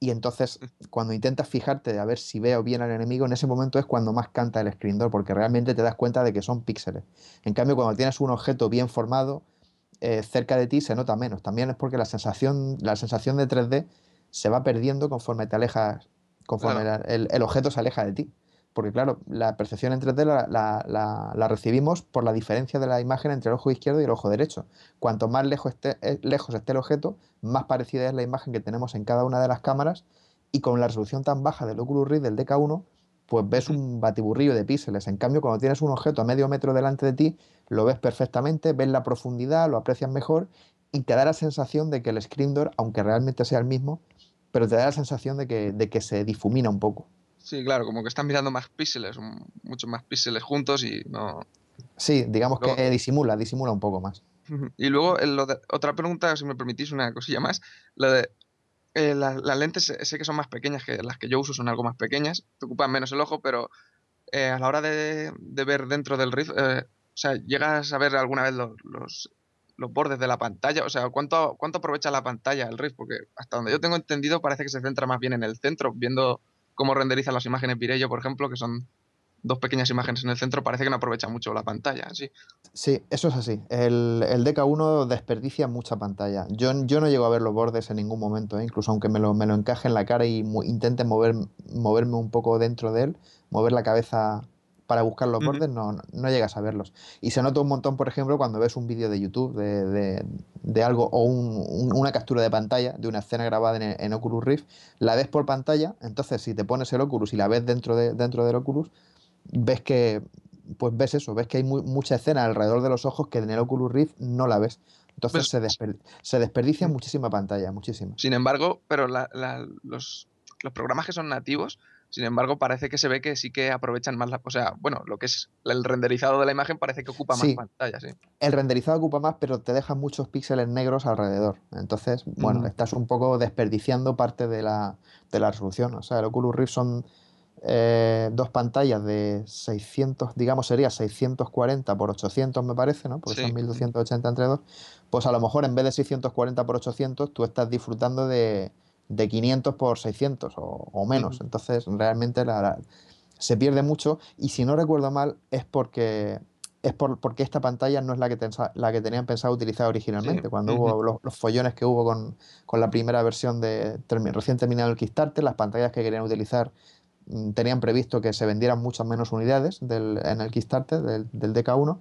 y entonces cuando intentas fijarte de a ver si veo bien al enemigo, en ese momento es cuando más canta el screen door, porque realmente te das cuenta de que son píxeles. En cambio, cuando tienes un objeto bien formado, eh, cerca de ti se nota menos. También es porque la sensación, la sensación de 3D se va perdiendo conforme te alejas, conforme Claro. el, el objeto se aleja de ti. Porque claro, la percepción en 3D la, la- la- la recibimos por la diferencia de la imagen entre el ojo izquierdo y el ojo derecho. Cuanto más lejos esté, eh, lejos esté el objeto, más parecida es la imagen que tenemos en cada una de las cámaras y con la resolución tan baja del Oculus Rift del DK1, pues ves un batiburrillo de píxeles. En cambio, cuando tienes un objeto a medio metro delante de ti, lo ves perfectamente, ves la profundidad, lo aprecias mejor y te da la sensación de que el screen door, aunque realmente sea el mismo, pero te da la sensación de que, de que se difumina un poco. Sí, claro, como que están mirando más píxeles, muchos más píxeles juntos y no... Sí, digamos Luego- que disimula, disimula un poco más. Y luego, el- lo de- otra pregunta, si me permitís una cosilla más, lo de eh, la- las lentes sé que son más pequeñas, que las que yo uso son algo más pequeñas, te ocupan menos el ojo, pero eh, a la hora de, ver dentro del Rift, eh, o sea, ¿llegas a ver alguna vez los, los, los bordes de la pantalla? O sea, ¿cuánto, ¿cuánto aprovecha la pantalla el Rift? Porque hasta donde yo tengo entendido parece que se centra más bien en el centro, viendo cómo renderizan las imágenes Virello, por ejemplo, que son dos pequeñas imágenes en el centro, parece que no aprovecha mucho la pantalla, sí. Sí, eso es así. El, el DK1 desperdicia mucha pantalla. Yo, yo no llego a ver los bordes en ningún momento, ¿eh? incluso aunque me lo, me lo encaje en la cara y mu- intente mover, moverme un poco dentro de él, mover la cabeza para buscar los bordes, no, no, no llegas a verlos. Y se nota un montón, por ejemplo, cuando ves un vídeo de YouTube de, de- de algo o un- un- una captura de pantalla de una escena grabada en, en Oculus Rift, la ves por pantalla, entonces si te pones el Oculus y la ves dentro, de, dentro del Oculus, ves que pues ves eso, ves que hay mu- mucha escena alrededor de los ojos que en el Oculus Rift no la ves. Entonces Pues- se, desper- se desperdicia muchísima pantalla, muchísima. Sin embargo, pero la- la- los, los programas que son nativos, sin embargo, parece que se ve que sí que aprovechan más la. O sea, bueno, lo que es el renderizado de la imagen parece que ocupa Sí. más pantalla, sí. El renderizado ocupa más, pero te deja muchos píxeles negros alrededor. Entonces, bueno, Mm. estás un poco desperdiciando parte de la, de la resolución. O sea, el Oculus Rift son eh, dos pantallas de 600, digamos, sería 640 por 800, me parece, ¿no? Porque Sí. son 1280 entre dos. Pues a lo mejor en vez de 640 por 800, tú estás disfrutando de, de 500 por 600 o, o menos. Entonces, realmente la- la- se pierde mucho. Y si no recuerdo mal, es porque es por, porque esta pantalla no es la que, tensa- la que tenían pensado utilizar originalmente. Cuando hubo los, los follones que hubo con, con la primera versión de termi- recién terminado el Kickstarter, las pantallas que querían utilizar tenían previsto que se vendieran muchas menos unidades del- en el Kickstarter del, del DK1.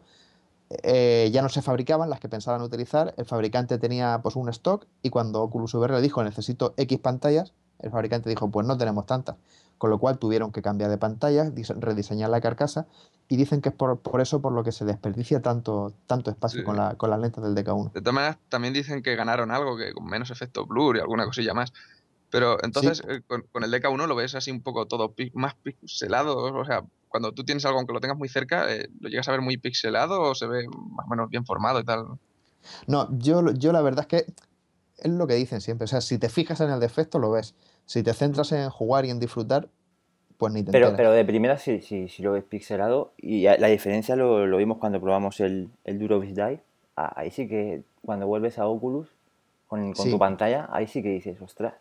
Eh, ya no se fabricaban las que pensaban utilizar. El fabricante tenía pues un stock y cuando Oculus VR le dijo necesito X pantallas, el fabricante dijo pues no tenemos tantas. Con lo cual tuvieron que cambiar de pantallas, dise- rediseñar la carcasa y dicen que es por, por eso por lo que se desperdicia tanto, tanto espacio Sí. con, la, con las lentes del DK1. De todas maneras, también dicen que ganaron algo, que con menos efecto blur y alguna cosilla más. Pero entonces eh, con, con el DK1 lo ves así un poco todo pi- más pixelado, o sea, cuando tú tienes algo aunque lo tengas muy cerca, eh, ¿lo llegas a ver muy pixelado o se ve más o menos bien formado y tal? No, yo, lo- yo la verdad es que es lo que dicen siempre. O sea, si te fijas en el defecto, lo ves. Si te centras en jugar y en disfrutar, pues ni te Pero, enteras. pero de primera sí, sí, sí lo ves pixelado y la diferencia lo, lo vimos cuando probamos el, el Durovis Dive. Ah, Ahí sí que cuando vuelves a Oculus con, con Sí. tu pantalla, ahí sí que dices, ostras.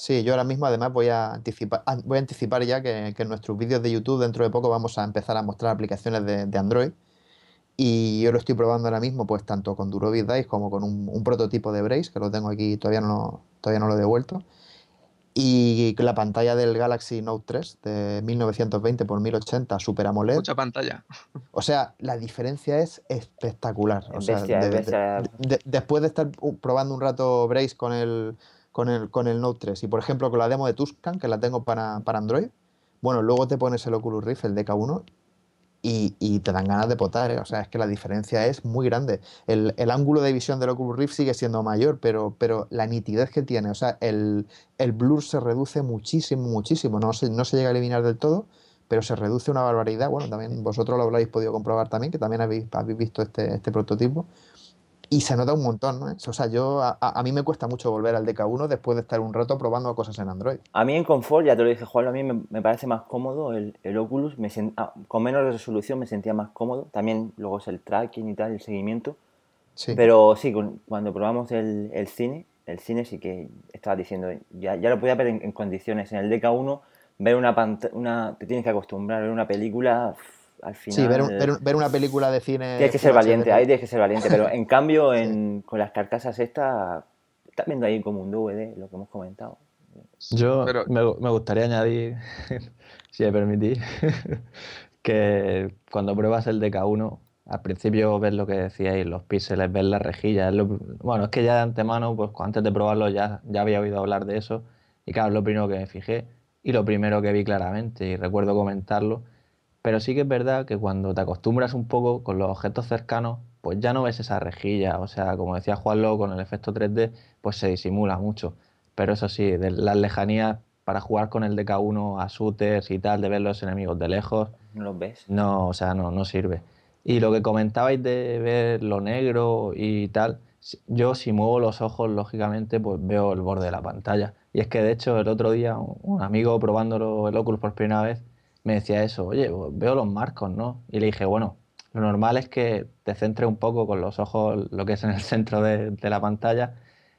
Sí, yo ahora mismo además voy a anticipar, an- voy a anticipar ya que, que en nuestros vídeos de YouTube dentro de poco vamos a empezar a mostrar aplicaciones de, de Android. Y yo lo estoy probando ahora mismo, pues tanto con Durovis Dice como con un, un prototipo de Brace, que lo tengo aquí, todavía no, lo- todavía no lo he devuelto. Y la pantalla del Galaxy Note 3 de 1920 x 1080 Super AMOLED. Mucha pantalla. O sea, la diferencia es espectacular. O Es sea, bestia, de- es de- bestia. de- después de estar probando un rato Brace con el, con el, con el Note 3 y, por ejemplo, con la demo de Tuscan, que la tengo para, para Android, bueno, luego te pones el Oculus Rift, el DK1, y, y te dan ganas de potar. ¿eh? O sea, es que la diferencia es muy grande. El, el ángulo de visión del Oculus Rift sigue siendo mayor, pero, pero la nitidez que tiene, o sea, el, el blur se reduce muchísimo, muchísimo. No se, no se llega a eliminar del todo, pero se reduce una barbaridad. Bueno, también vosotros lo habréis podido comprobar también, que también habéis, habéis visto este, este prototipo. Y se nota un montón, ¿no? O sea, yo a, a- mí me cuesta mucho volver al DK1 después de estar un rato probando cosas en Android. A mí en confort, ya te lo dije Juan, a mí me, me parece más cómodo el, el Oculus, me sen- ah, con menos resolución me sentía más cómodo, también luego es el tracking y tal, el seguimiento, Sí. pero sí, con- cuando probamos el, el cine, el cine sí que estaba diciendo, ya, ya lo podía ver en, en condiciones, en el DK1 ver una pantalla, una, te tienes que acostumbrar a ver una película, al final... Sí, ver, un- ver ver una película de cine. Tienes que ser valiente, ahí tienes que ser valiente, pero en cambio en, con las carcasas estas, estás viendo ahí como un DVD, lo que hemos comentado. Yo Pero- me, me gustaría añadir, si me permitís, que cuando pruebas el DK1, al principio ves lo que decíais, los píxeles, ves la rejilla. es lo- bueno, es que ya de antemano, pues antes de probarlo ya, ya había oído hablar de eso. Y claro, es lo primero que me fijé y lo primero que vi claramente, y recuerdo comentarlo. Pero sí que es verdad que cuando te acostumbras un poco con los objetos cercanos, pues ya no ves esa rejilla. O sea, como decía Juanlo, con el efecto 3D, pues se disimula mucho. Pero eso sí, de las lejanías para jugar con el DK1 a shooters y tal, de ver los enemigos de lejos, ¿No los ves? no, o sea, no, no sirve. Y lo que comentabais de ver lo negro y tal, yo si muevo los ojos, lógicamente, pues veo el borde de la pantalla. Y es que de hecho el otro día un un amigo probándolo el Oculus por primera vez me decía eso, oye, veo los marcos, ¿no? Y le dije, bueno, lo normal es que te centres un poco con los ojos, lo que es en el centro de, de la pantalla,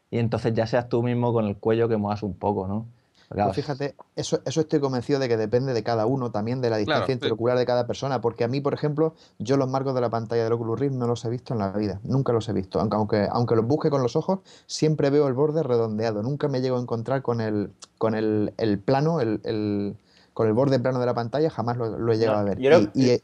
y entonces ya seas tú mismo con el cuello que muevas un poco, ¿no? Claro, Pues fíjate, eso, eso estoy convencido de que depende de cada uno, también de la distancia sí. interocular de cada persona, porque a mí, por ejemplo, yo los marcos de la pantalla del Oculus Rift no los he visto en la vida, nunca los he visto, aunque, aunque, aunque los busque con los ojos, siempre veo el borde redondeado, nunca me llego a encontrar con el, con el, el plano, el, el- con el borde plano de la pantalla, jamás lo, lo he llegado No, a ver. yo Y- y,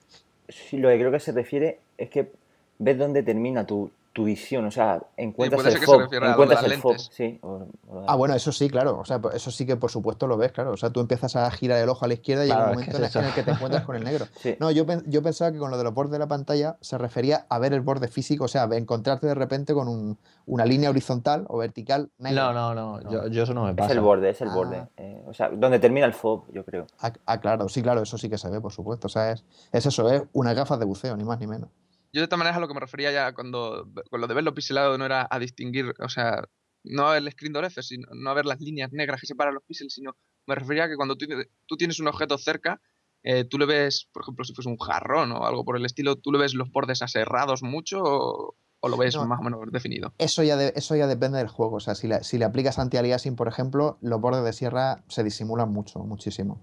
Sí, lo que creo que se refiere es que ves dónde termina tu, tu visión, o sea, encuentras el se de encuentras el FOB, lentes. sí. o- o- Ah, bueno, eso sí, claro. O sea, eso sí que por supuesto lo ves, claro. O sea, tú empiezas a girar el ojo a la izquierda y llega Claro, es que momento es en el que te encuentras con el negro. Sí. No, yo, yo pensaba que con lo de los bordes de la pantalla se refería a ver el borde físico, o sea, encontrarte de repente con un- una línea horizontal o vertical negra. no, no, no, yo, yo eso no me Es pasa. el borde, es el Ah. borde. eh, o sea, donde termina el FOB, yo creo. Ah, ah, claro, sí, claro, eso sí que se ve, por supuesto. O sea, es, es eso, es unas gafas de buceo, ni más ni menos. Yo de esta manera a lo que me refería ya cuando con lo de verlo pixelado no era a distinguir, o sea, no el screen effect, sino no a ver las líneas negras que separan los píxeles, sino me refería a que cuando tú, tú tienes un objeto cerca, eh, tú le ves, por ejemplo, si fuese un jarrón o algo por el estilo, tú le ves los bordes aserrados mucho o, o lo ves No. más o menos definido. Eso ya, de- eso ya depende del juego. O sea, si le, si le aplicas anti-aliasing, por ejemplo, los bordes de sierra se disimulan mucho, muchísimo.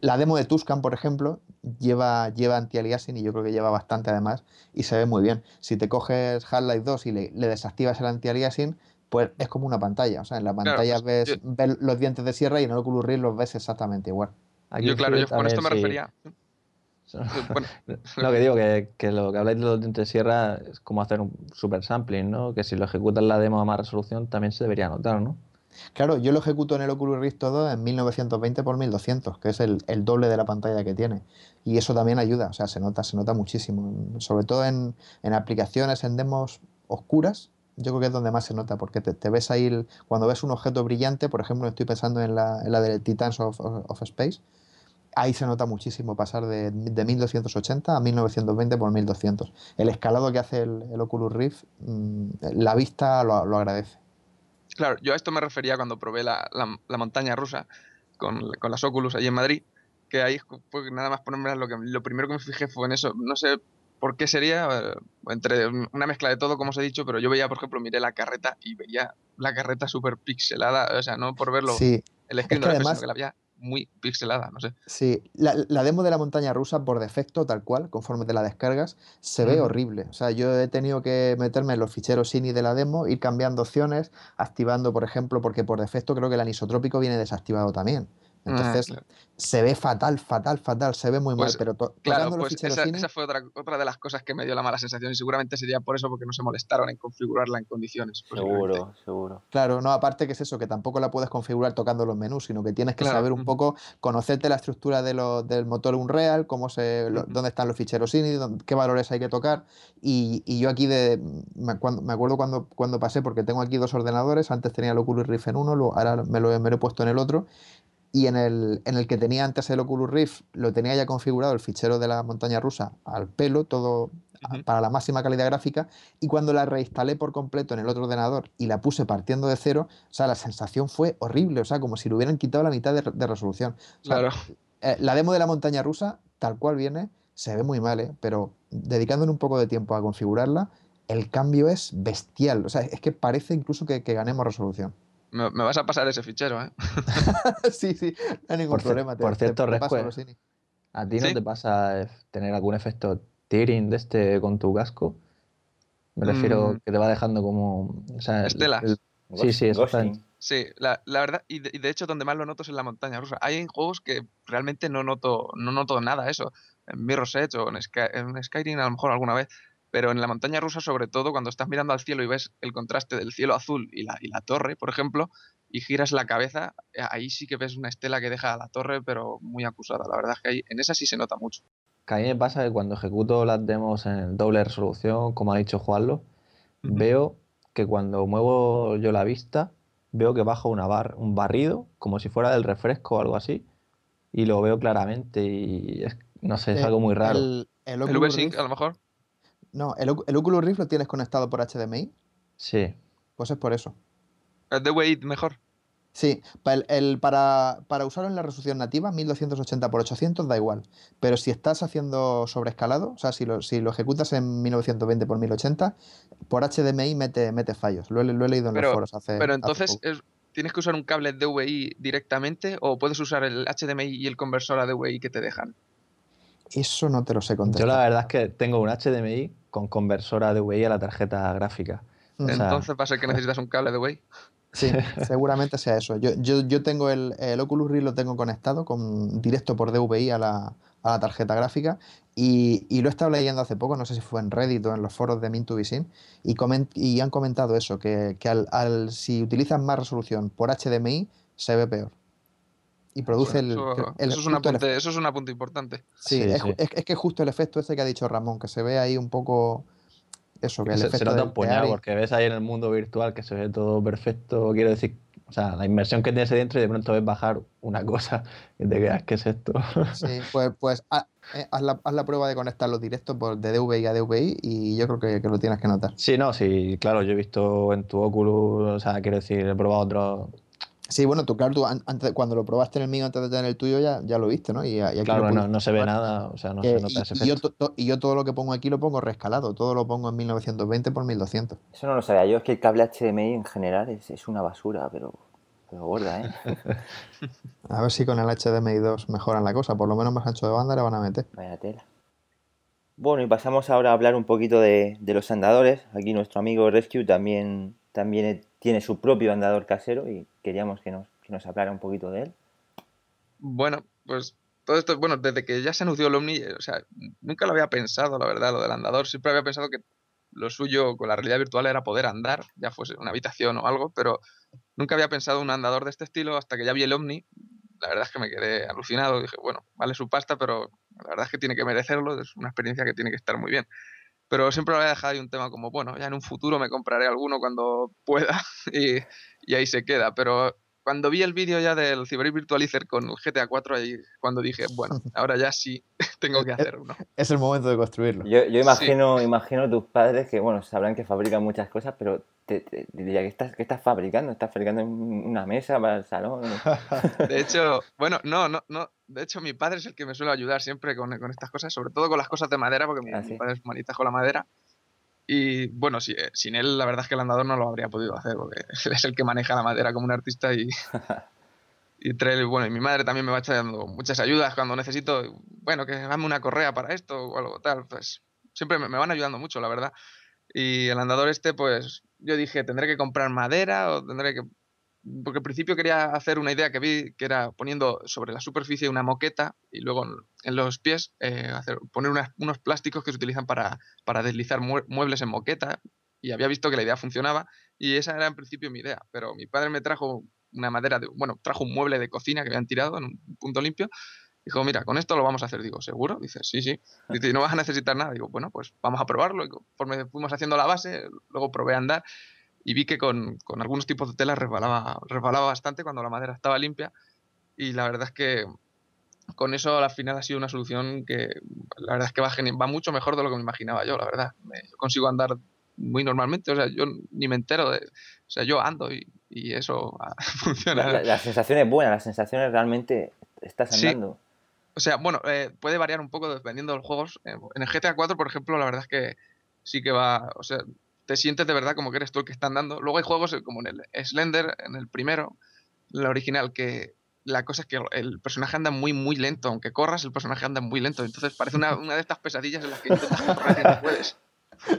La demo de Tuscan, por ejemplo, lleva, lleva anti-aliasing y yo creo que lleva bastante además y se ve muy bien. Si te coges Half-Life 2 y le, le desactivas el anti-aliasing, pues es como una pantalla. O sea, en la Claro, pantalla pues, ves, yo- ves los dientes de sierra y en el Oculus Rift los ves exactamente igual. Aquí Yo, claro, yo con esto me sí. refería. Bueno, No, que digo que, que lo que habláis de los dientes de sierra es como hacer un super sampling, ¿no? Que si lo ejecutas la demo a más resolución también se debería notar, ¿no? Claro, yo lo ejecuto en el Oculus Rift todo en 1920 x 1200, que es el, el doble de la pantalla que tiene. Y eso también ayuda, o sea, se nota, se nota muchísimo. Sobre todo en, en aplicaciones, en demos oscuras, Yo creo que es donde más se nota, porque te, te ves ahí, el- cuando ves un objeto brillante, por ejemplo, estoy pensando en la, en la de Titans of, of- of Space, ahí se nota muchísimo pasar de, de 1280 a 1920 por 1200. El escalado que hace el, el Oculus Rift, mm, la vista lo, lo agradece. Claro, yo a esto me refería cuando probé la, la- la montaña rusa con, con las Oculus allí en Madrid, que ahí pues, nada más ponerme lo que lo primero que me fijé fue en eso. No sé por qué sería, eh, entre un- una mezcla de todo, como os he dicho, pero yo veía, por ejemplo, miré la carreta y veía la carreta súper pixelada, o sea, no por verlo Sí, el screen además- que la veía muy pixelada, no sé. Sí, la, la demo de la montaña rusa por defecto, tal cual, conforme te la descargas, se ve horrible. O sea, yo he tenido que meterme en los ficheros INI de la demo, ir cambiando opciones, activando, por ejemplo, porque por defecto creo que el anisotrópico viene desactivado también. Ah, Entonces, claro. se ve fatal, fatal, fatal, se ve muy Pues, mal, pero to- Claro, tocando los pues ficheros esa, esa fue otra, otra de las cosas que me dio la mala sensación y seguramente sería por eso porque no se molestaron en configurarla en condiciones. Seguro, seguro. Claro, no, aparte que es eso, que tampoco la puedes configurar tocando los menús, sino que tienes que Claro, saber un poco, conocerte la estructura de lo- del motor Unreal, cómo se, lo- Ujú. dónde están los ficheros INI, dónde- qué valores hay que tocar. Y, y yo aquí de, me, acuerdo, me acuerdo cuando, cuando pasé, porque tengo aquí dos ordenadores, antes tenía el Oculus Rift en uno, lo- ahora me lo, me lo he puesto en el otro. Y en el, en el que tenía antes el Oculus Rift, lo tenía ya configurado el fichero de la montaña rusa al pelo, todo para la máxima calidad gráfica. Y cuando la reinstalé por completo en el otro ordenador y la puse partiendo de cero, o sea, la sensación fue horrible, o sea, como si le hubieran quitado la mitad de, de resolución. O sea, Claro. eh, la demo de la montaña rusa, tal cual viene, se ve muy mal, ¿eh? pero dedicándole un poco de tiempo a configurarla, el cambio es bestial. O sea, es que parece incluso que, que ganemos resolución. Me, me vas a pasar ese fichero, ¿eh? sí, sí, no hay ningún Por problema. te- por te- cierto, te paso los. ¿A ti no ¿Sí? te pasa tener algún efecto tearing de este con tu casco? Me refiero Mm. que te va dejando como... O sea, el- Estelas. el- Sí, sí, exactamente. Sí, la, la verdad, y de, y de hecho donde más lo noto es en la montaña rusa. Hay en juegos que realmente no noto, no noto nada eso. En Mirror's Edge o en, Sky- en Skyrim a lo mejor alguna vez. Pero en la montaña rusa, sobre todo, cuando estás mirando al cielo y ves el contraste del cielo azul y la, y la torre, por ejemplo, y giras la cabeza, eh, ahí sí que ves una estela que deja a la torre, pero muy acusada. La verdad es que ahí, en esa sí se nota mucho. Que a mí me pasa que cuando ejecuto las demos en doble resolución, como ha dicho Juanlo, Ujú. veo que cuando muevo yo la vista, veo que baja una bar, un barrido, como si fuera del refresco o algo así, y lo veo claramente y es, no sé, es Eh, algo muy raro. El, el El V-Sync, a lo mejor. No, el, el Oculus Rift lo tienes conectado por HDMI, Sí, pues es por eso. El de Wade mejor. Sí, el, el- para, para usarlo en la resolución nativa, 1280 x 800 da igual. Pero si estás haciendo sobreescalado, o sea, si lo, si lo ejecutas en 1920 x 1080, por HDMI mete, mete fallos. Lo, he- lo he leído en Pero- los foros hace. Pero hace entonces, poco. es- ¿tienes que usar un cable DVI directamente o puedes usar el HDMI y el conversor a DVI que te dejan? Eso no te lo sé yo contestar. la verdad es que tengo un HDMI con conversora DVI a la tarjeta gráfica. O sea- Entonces va a ser que necesitas un cable DVI. Sí, seguramente sea eso. Yo, yo, yo tengo el, el Oculus Rift lo tengo conectado con directo por DVI a la, a la tarjeta gráfica y, y lo he estado leyendo hace poco, no sé si fue en Reddit o en los foros de Mint2Visin y, comen- y han comentado eso, que, que al, al- si utilizas más resolución por HDMI se ve peor. Y produce el, Eso, el- eso es un apunte, eso es un apunte importante. Sí, Sí, es, sí. es- es que justo el efecto ese que ha dicho Ramón, que se ve ahí un poco eso, que el Se, se efecto nota del un puñado porque ves ahí en el mundo virtual que se ve todo perfecto. Quiero decir, o sea, la inmersión que tienes ahí dentro y de pronto ves bajar una cosa y te quedas, ¿qué es esto? Sí, pues, pues ha- eh, haz, la, haz la prueba de conectar los directos por, de DVI a DVI y yo creo que, que lo tienes que notar. Sí, no, sí, claro, yo he visto en tu Oculus, o sea, quiero decir, he probado otros. Sí, bueno, tú, claro, tú antes, cuando lo probaste en el mío antes de tener el tuyo ya, ya lo viste, ¿no? Y, y aquí Claro, no, no se ve nada, o sea, no Eh, se nota ese y, y yo, to- to- y yo todo lo que pongo aquí lo pongo rescalado, todo lo pongo en 1920 por 1200. Eso no lo sabía yo, es que el cable HDMI en general es, es una basura, pero, pero gorda, ¿eh? A ver si con el HDMI 2 mejoran la cosa, por lo menos más ancho de banda le van a meter. Vaya tela. Bueno, y pasamos ahora a hablar un poquito de, de los andadores. Aquí nuestro amigo Rescue también, también tiene su propio andador casero y queríamos que nos, que nos hablara un poquito de él. Bueno, pues todo esto, bueno, desde que ya se anunció el Omni, eh, o sea, nunca lo había pensado, la verdad, lo del andador. Siempre había pensado que lo suyo con la realidad virtual era poder andar, ya fuese una habitación o algo, pero nunca había pensado un andador de este estilo hasta que ya vi el Omni. La verdad es que me quedé alucinado. Dije, bueno, vale su pasta, pero la verdad es que tiene que merecerlo, es una experiencia que tiene que estar muy bien. Pero siempre lo había dejado ahí un tema como, bueno, ya en un futuro me compraré alguno cuando pueda y, y ahí se queda, pero cuando vi el vídeo ya del Cyber Virtualizer con GTA 4, ahí cuando dije, bueno, ahora ya sí tengo que hacer uno. Es el momento de construirlo. Yo, yo imagino, imagino tus padres que, bueno, sabrán que fabrican muchas cosas, pero te, te diría, ¿qué estás, ¿qué estás fabricando? ¿Estás fabricando una mesa para el salón? De hecho, bueno, no, no, no. De hecho, mi padre es el que me suele ayudar siempre con, con estas cosas, sobre todo con las cosas de madera, porque mi, Ah, mi sí. padre es manita con la madera. Y bueno, si- eh, sin él, la verdad es que el andador no lo habría podido hacer, porque él es el que maneja la madera como un artista y, y trae, bueno, y mi madre también me va echando muchas ayudas cuando necesito, bueno, que dame una correa para esto o algo tal, pues siempre me, me van ayudando mucho, la verdad. Y el andador este, pues yo dije, tendré que comprar madera o tendré que... Porque al principio quería hacer una idea que vi, que era poniendo sobre la superficie una moqueta y luego en, los pies eh, hacer, poner unas- unos plásticos que se utilizan para, para deslizar mue- muebles en moqueta. Y había visto que la idea funcionaba y esa era en principio mi idea. Pero mi padre me trajo una madera, de, bueno, trajo un mueble de cocina que habían tirado en un punto limpio. Dijo, mira, con esto lo vamos a hacer. Digo, ¿seguro? Dice, sí, sí. Dice, no vas a necesitar nada. Digo, bueno, pues vamos a probarlo. Y conforme fuimos haciendo la base, luego probé a andar y vi que con, con algunos tipos de tela resbalaba, resbalaba bastante cuando la madera estaba limpia. Y la verdad es que con eso al final ha sido una solución que la verdad es que va, va mucho mejor de lo que me imaginaba yo, la verdad. Me- yo consigo andar muy normalmente, o sea, yo ni me entero de... O sea, yo ando y, y eso funciona. La, la- la sensación es buena, la sensación es realmente estás Sí. andando. O sea, bueno, eh, puede variar un poco dependiendo de los juegos. Eh, En el GTA 4, por ejemplo, la verdad es que sí que va. O sea, te sientes de verdad como que eres tú el que está andando. Luego hay juegos eh, como en el Slender, en el primero, la original, que la cosa es que el personaje anda muy, muy lento. Aunque corras, el personaje anda muy lento. Entonces parece una, una de estas pesadillas en las que intentas correr y no puedes.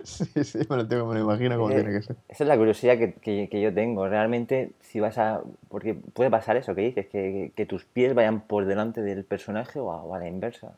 Sí, sí, me lo, tengo, me lo imagino como Eh, tiene que ser. Esa es la curiosidad que, que- que yo tengo. Realmente, si vas a. Porque puede pasar eso que dices, que, que tus pies vayan por delante del personaje o a, o a la inversa.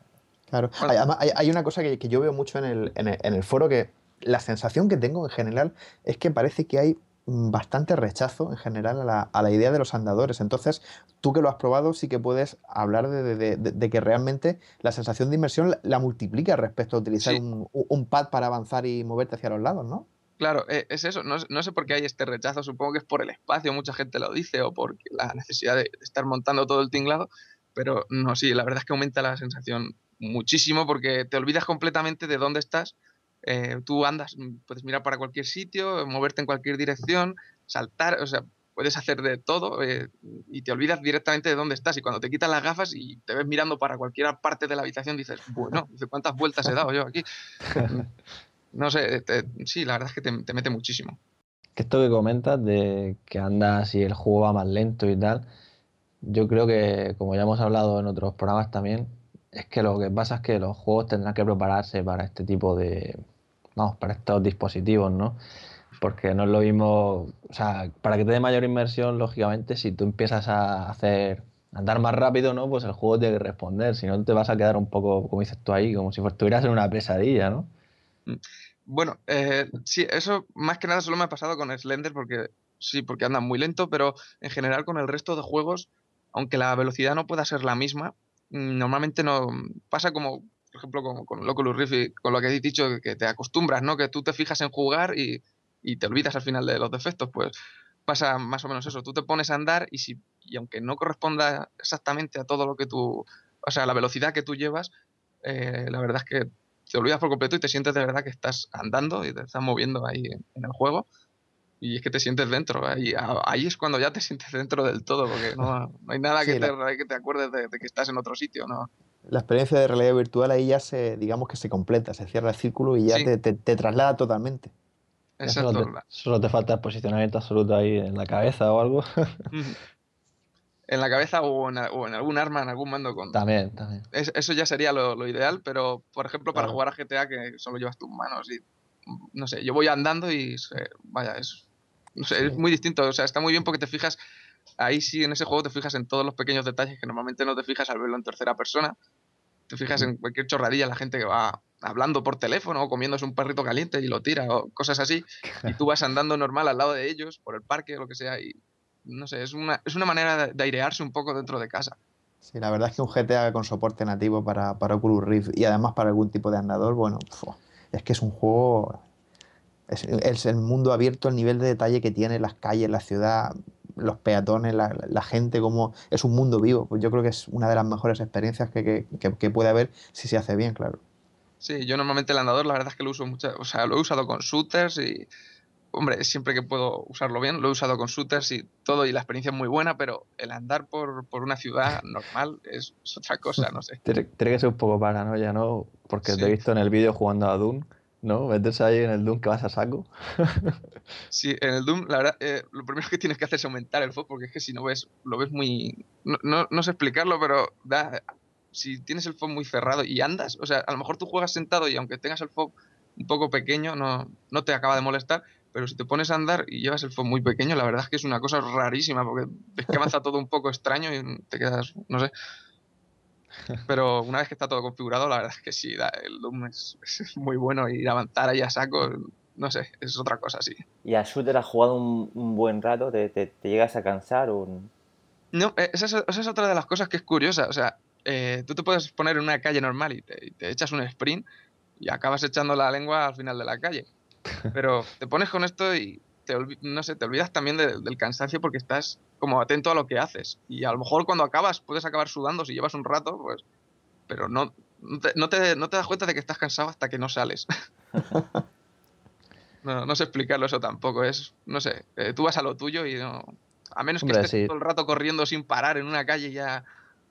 Claro. Hay, hay, hay una cosa que, que yo veo mucho en el, en el- en el foro que la sensación que tengo en general es que parece que hay bastante rechazo en general a la, a la idea de los andadores. Entonces, tú que lo has probado, sí que puedes hablar de, de- de- de- de que realmente la sensación de inmersión la, la multiplica respecto a utilizar Sí. un, un pad para avanzar y moverte hacia los lados, ¿no? Claro, eh, es eso. No, sé- no sé por qué hay este rechazo. Supongo que es por el espacio, mucha gente lo dice, o por la necesidad de estar montando todo el tinglado. Pero no, sí, la verdad es que aumenta la sensación muchísimo porque te olvidas completamente de dónde estás. Eh, tú andas, mm, puedes mirar para cualquier sitio, moverte en cualquier dirección, saltar, o sea, puedes hacer de todo eh, y te olvidas directamente de dónde estás. Y cuando te quitas las gafas y te ves mirando para cualquier parte de la habitación, dices, bueno, ¿cuántas vueltas he dado yo aquí? No sé, te- sí, la verdad es que te, te mete muchísimo. Esto que comentas de que andas y el juego va más lento y tal, yo creo que, como ya hemos hablado en otros programas también, es que lo que pasa es que los juegos tendrán que prepararse para este tipo de, vamos, para estos dispositivos, ¿no? Porque no es lo mismo, o sea, para que te dé mayor inmersión, lógicamente, si tú empiezas a hacer, a andar más rápido, ¿no? Pues el juego tiene que responder, si no te vas a quedar un poco, como dices tú ahí, como si estuvieras en una pesadilla, ¿no? Bueno, eh, sí, eso más que nada solo me ha pasado con Slender porque sí, porque anda muy lento, pero en general con el resto de juegos, aunque la velocidad no pueda ser la misma, mm, normalmente no pasa como, por ejemplo, con, con y con lo que habéis dicho, que te acostumbras, ¿no? Que tú te fijas en jugar y, y te olvidas al final de los defectos, pues pasa más o menos eso. Tú te pones a andar y si y aunque no corresponda exactamente a todo lo que tú, o sea, la velocidad que tú llevas, eh, la verdad es que te olvidas por completo y te sientes de verdad que estás andando y te estás moviendo ahí en, en el juego. Y es que te sientes dentro. Ahí, a- ahí es cuando ya te sientes dentro del todo, porque no, no hay nada Sí, que, te, la- que te acuerdes de, de que estás en otro sitio, ¿no? La experiencia de realidad virtual ahí ya se, digamos que se completa, se cierra el círculo y ya Sí. te, te- te traslada totalmente. Ya Solo Exacto. te, solo te falta el posicionamiento absoluto ahí en la cabeza o algo. En la cabeza o en, o en algún arma, en algún mando con... También, también. Es- eso ya sería lo, lo ideal, pero por ejemplo para Claro. jugar a GTA que solo llevas tus manos y no sé, yo voy andando y vaya, es, no sé, es Sí. muy distinto, o sea, está muy bien porque te fijas, ahí sí en ese juego te fijas en todos los pequeños detalles que normalmente no te fijas al verlo en tercera persona, te fijas en cualquier chorradilla, la gente que va hablando por teléfono o comiéndose un perrito caliente y lo tira o cosas así, y tú vas andando normal al lado de ellos, por el parque o lo que sea, y no sé, es una, es una manera de, airearse un poco dentro de casa. Sí, la verdad es que un GTA con soporte nativo para, para Oculus Rift y además para algún tipo de andador, bueno, es que es un juego. Es el mundo abierto, el nivel de detalle que tiene, las calles, la ciudad, los peatones, la, la gente, como es un mundo vivo. Pues yo creo que es una de las mejores experiencias que, que- que- que puede haber si se hace bien, claro. Sí, yo normalmente el andador, la verdad es que lo uso mucho, o sea, lo he usado con shooters y, hombre, siempre que puedo usarlo bien, lo he usado con shooters y todo, y la experiencia es muy buena, pero el andar por, por una ciudad normal es, es otra cosa, no sé. Tiene, que ser un poco paranoia, ¿no? Porque te he Sí. visto en el vídeo jugando a Doom, ¿no? Meterse ahí en el Doom que vas a saco. Sí, en el Doom, la verdad, eh, lo primero que tienes que hacer es aumentar el FOV, porque es que si no ves, lo ves muy... No, no, no sé explicarlo, pero da, si tienes el FOV muy cerrado y andas, o sea, a lo mejor tú juegas sentado y aunque tengas el FOV un poco pequeño, no, no te acaba de molestar, pero si te pones a andar y llevas el FOV muy pequeño, la verdad es que es una cosa rarísima, porque ves que avanza todo un poco extraño y te quedas, no sé. Pero una vez que está todo configurado, la verdad es que sí, da- el Doom es, es muy bueno y avanzar ahí a saco, no sé, es otra cosa, sí. ¿Y a Shooter has jugado un, un buen rato? ¿Te, te- te llegas a cansar? O... No, eh, esa es, esa es otra de las cosas que es curiosa. O sea, eh, tú te puedes poner en una calle normal y te, y te echas un sprint y acabas echando la lengua al final de la calle. Pero te pones con esto y te, no sé, te olvidas también de- del cansancio porque estás como atento a lo que haces. Y a lo mejor cuando acabas puedes acabar sudando si llevas un rato, pues, pero no, no, te, no, te, no te das cuenta de que estás cansado hasta que no sales. no, no sé explicarlo eso tampoco. Es, no sé, eh, tú vas a lo tuyo y no... A menos que Hombre, estés sí. todo el rato corriendo sin parar en una calle ya,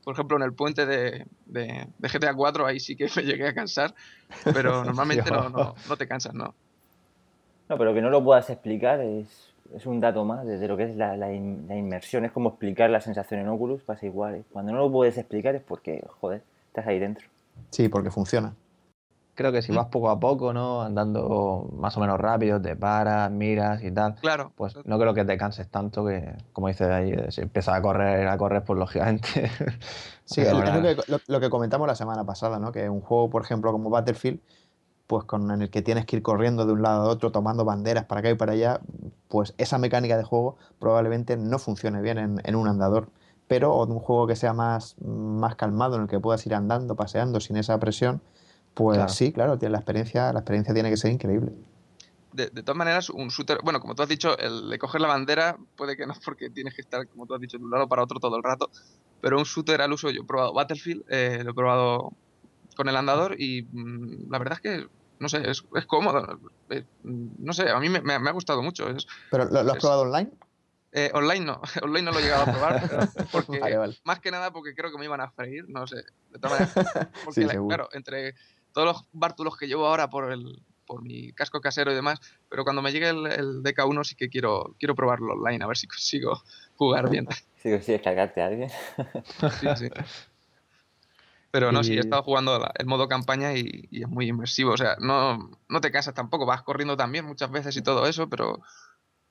por ejemplo, en el puente de, de, de GTA 4, ahí sí que me llegué a cansar, pero normalmente no, no, no te cansas, ¿no? No, pero que no lo puedas explicar es, es un dato más de, de lo que es la, la in- la inmersión. Es como explicar la sensación en Oculus, pasa igual. ¿eh? Cuando no lo puedes explicar es porque, joder, estás ahí dentro. Sí, porque funciona. Creo que si vas poco a poco, ¿no? Andando más o menos rápido, te paras, miras y tal. Claro. Pues no creo que te canses tanto que, como dices ahí, si empiezas a correr, a correr, pues lógicamente. Sí, es, lo, que, lo- lo que comentamos la semana pasada, ¿no? Que un juego, por ejemplo, como Battlefield, pues con en el que tienes que ir corriendo de un lado a otro, tomando banderas para acá y para allá, pues esa mecánica de juego probablemente no funcione bien en, en un andador. Pero o de un juego que sea más, más calmado, en el que puedas ir andando, paseando sin esa presión, pues Claro. sí, claro, tiene la experiencia, la experiencia tiene que ser increíble. De, de todas maneras, un shooter, bueno, como tú has dicho, el de coger la bandera puede que no, porque tienes que estar, como tú has dicho, de un lado para otro todo el rato. Pero un shooter al uso, yo he probado Battlefield, eh, lo he probado con el andador y mm, la verdad es que, no sé, es, es cómodo. eh, mm, no sé, a mí me, me ha- me ha gustado mucho. Es, ¿Pero lo, lo has Es- probado online? eh, online no, online no lo he llegado a probar, porque, Vale, vale. más que nada porque creo que me iban a freír, no sé. De todas maneras, porque Sí, la- claro, entre todos los bártulos que llevo ahora por el por mi casco casero y demás, pero cuando me llegue el, el DK1 sí que quiero quiero probarlo online, a ver si consigo jugar bien. Si consigues cargarte a alguien. Sí, sí. Pero no, sí, he estado jugando la- el modo campaña y, y es muy inmersivo. O sea, no, no te cansas tampoco, vas corriendo también muchas veces y todo eso, pero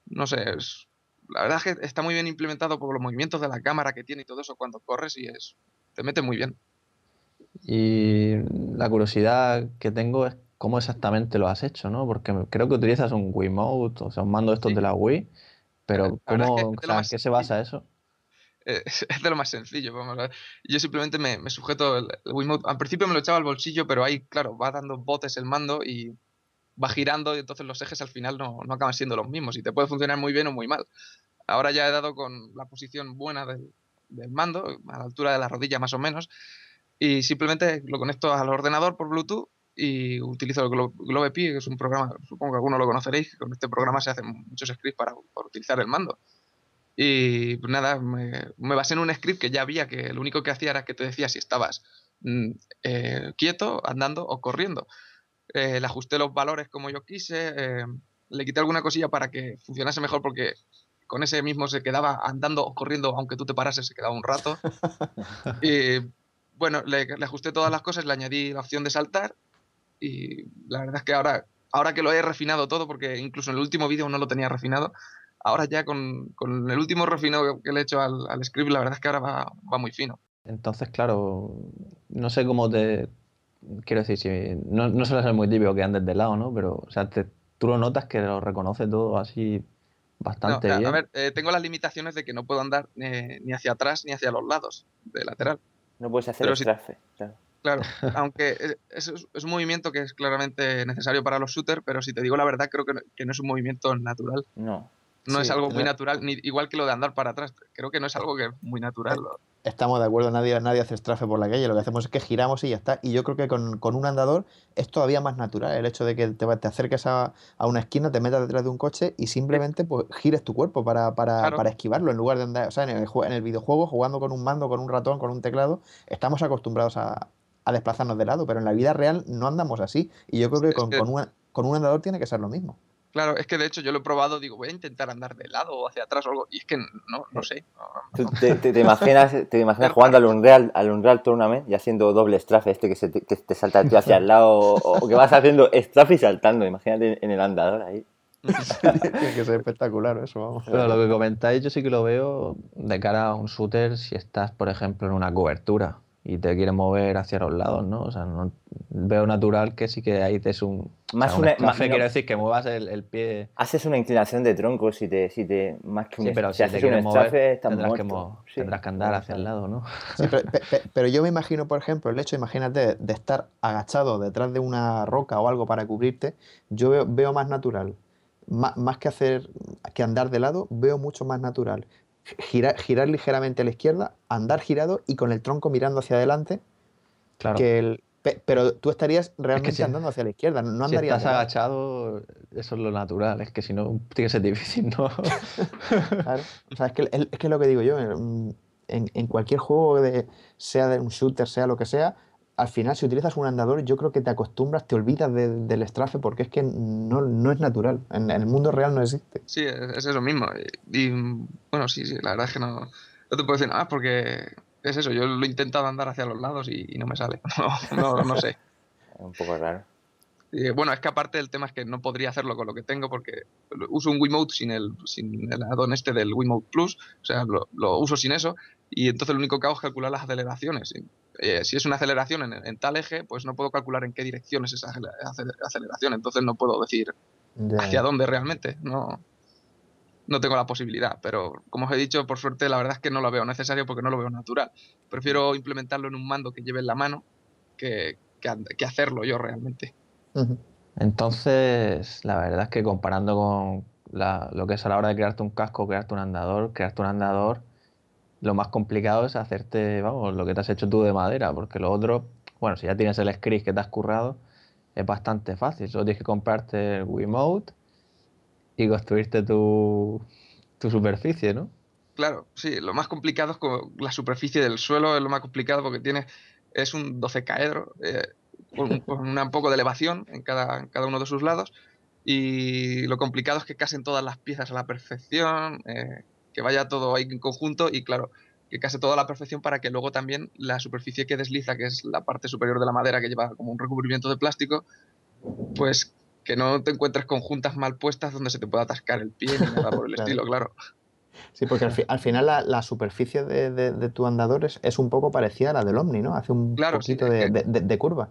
no sé, es, la verdad es que está muy bien implementado por los movimientos de la cámara que tiene y todo eso cuando corres y es te mete muy bien. Y la curiosidad que tengo es cómo exactamente lo has hecho, ¿no? Porque creo que utilizas un Wiimote, o sea, un mando de estos Sí. de la Wii, pero La verdad es que ¿cómo, o sea, más ¿qué se basa eso? Eh, es, de lo más sencillo, vamos. Yo simplemente me, me sujeto el, el Wiimote. Al principio me lo echaba al bolsillo, pero ahí, claro, va dando botes el mando y va girando y entonces los ejes al final no, no acaban siendo los mismos y te puede funcionar muy bien o muy mal. Ahora ya he dado con la posición buena del, del mando, a la altura de la rodilla más o menos, y simplemente lo conecto al ordenador por Bluetooth y utilizo el Glo- GlobePi, que es un programa, supongo que alguno lo conoceréis, con este programa se hacen muchos scripts para, para utilizar el mando. Y pues nada, me, me basé en un script que ya había, que lo único que hacía era que te decía si estabas mm, eh, quieto, andando o corriendo. Eh, le ajusté los valores como yo quise, eh, le quité alguna cosilla para que funcionase mejor porque con ese mismo se quedaba andando o corriendo, aunque tú te parases, se quedaba un rato. y bueno, le, le ajusté todas las cosas, le añadí la opción de saltar y la verdad es que ahora, ahora que lo he refinado todo, porque incluso en el último vídeo no lo tenía refinado, ahora ya con, con el último refinado que le he hecho al, al script, la verdad es que ahora va, va muy fino. Entonces, claro, no sé cómo te... Quiero decir, si no, no suele ser muy típico que andes de lado, ¿no? Pero, o sea, te- tú lo notas que lo reconoce todo así No, bastante a, a ver, eh, tengo las limitaciones de que no puedo andar eh, ni hacia atrás ni hacia los lados, de lateral. No puedes hacer Pero el si- trafe, claro. Claro, aunque es, es un movimiento que es claramente necesario para los shooters, pero si te digo la verdad, creo que no, que no es un movimiento natural. No. No es algo muy natural, ni, igual que lo de andar para atrás. Creo que no es algo que es muy natural. Estamos de acuerdo, nadie, nadie hace strafe por la calle, lo que hacemos es que giramos y ya está. Y yo creo que con, con un andador es todavía más natural el hecho de que te, te acerques a, a una esquina, te metas detrás de un coche y simplemente pues, gires tu cuerpo para, para, Claro. para esquivarlo en lugar de andar. O sea, en el, en el videojuego, jugando con un mando, con un ratón, con un teclado, estamos acostumbrados a, a desplazarnos de lado, pero en la vida real no andamos así. Y yo creo que con, que- con, una- con un andador tiene que ser lo mismo. Claro, es que de hecho yo lo he probado, digo, voy a intentar andar de lado o hacia atrás o algo, y es que no, no sé. no- Tú te, te- te imaginas, te imaginas jugando al Unreal, al Unreal Tournament y haciendo doble strafe, este que, se te, que te salta hacia el lado, o, o que vas haciendo strafe y saltando, imagínate en el andador ahí. Tiene que ser espectacular eso, vamos. Pero lo que comentáis, yo sí que lo veo de cara a un shooter si estás, por ejemplo, en una cobertura y te quieres mover hacia los lados, ¿no? O sea, no, veo natural que sí que ahí te es un. Más o sea, un una- más- no. quiero decir que muevas el, el pie. Haces una inclinación de tronco si te, si te más que un Sí, pero si si te quieres mover, tendrás que, mo- Sí, tendrás que andar hacia el lado, ¿no? Sí, pero, pe- pe- pero yo me imagino, por ejemplo, el hecho, imagínate, de estar agachado detrás de una roca o algo para cubrirte, yo veo, veo más natural. Má- Más, que hacer que andar de lado, veo mucho más natural. Girar, girar ligeramente a la izquierda, andar girado y con el tronco mirando hacia adelante, Claro. que el, pe- pero tú estarías realmente si- andando hacia la izquierda, no si andarías estás de lado, agachado, eso es lo natural. Es que si no, tiene que ser difícil, ¿no? claro. O sea, es que, es que es lo que digo yo, en, en- en cualquier juego, de, sea de un shooter, sea lo que sea, al final, si utilizas un andador, yo creo que te acostumbras, te olvidas de- del strafe porque es que no, no es natural. En, en el mundo real no existe. Sí, es, es eso mismo. Y, y, bueno, sí, sí, la verdad es que no, no te puedo decir nada porque es eso, yo lo he intentado andar hacia los lados y, y no me sale. No, no, no sé. Es un poco raro. Y, bueno, es que aparte el tema es que no podría hacerlo con lo que tengo porque uso un Wiimote sin el, sin el addon este del Wiimote Plus, o sea, lo, lo uso sin eso y entonces lo único que hago es calcular las aceleraciones. Eh, si es una aceleración en, en tal eje, pues no puedo calcular en qué dirección es esa acele- acele- aceleración, entonces no puedo decir hacia dónde realmente, no, no tengo la posibilidad, pero como os he dicho, por suerte la verdad es que no lo veo necesario porque no lo veo natural. Prefiero implementarlo en un mando que lleve en la mano que, que, hacerlo yo realmente. Entonces, la verdad es que comparando con la- lo que es a la hora de crearte un casco, crearte un andador, crearte un andador, lo más complicado es hacerte, vamos, lo que te has hecho tú de madera, porque lo otro, bueno, si ya tienes el script que te has currado, es bastante fácil. Solo tienes que comprarte el Wiimote y construirte tu, tu superficie, ¿no? Claro, sí, lo más complicado es con la superficie del suelo, es lo más complicado porque tiene, es un docecaedro eh, con, con una- un poco de elevación en cada, en cada uno de sus lados y lo complicado es que casen todas las piezas a la perfección, eh, que vaya todo ahí en conjunto y claro, que case todo a la perfección para que luego también la superficie que desliza, que es la parte superior de la madera que lleva como un recubrimiento de plástico, pues que no te encuentres con juntas mal puestas donde se te pueda atascar el pie ni nada por el Claro. estilo, claro. Sí, porque al, fi- al final la, la superficie de, de- de tu andador es, es un poco parecida a la del Omni, ¿no? Hace un Claro, poquito de, que- de- curva.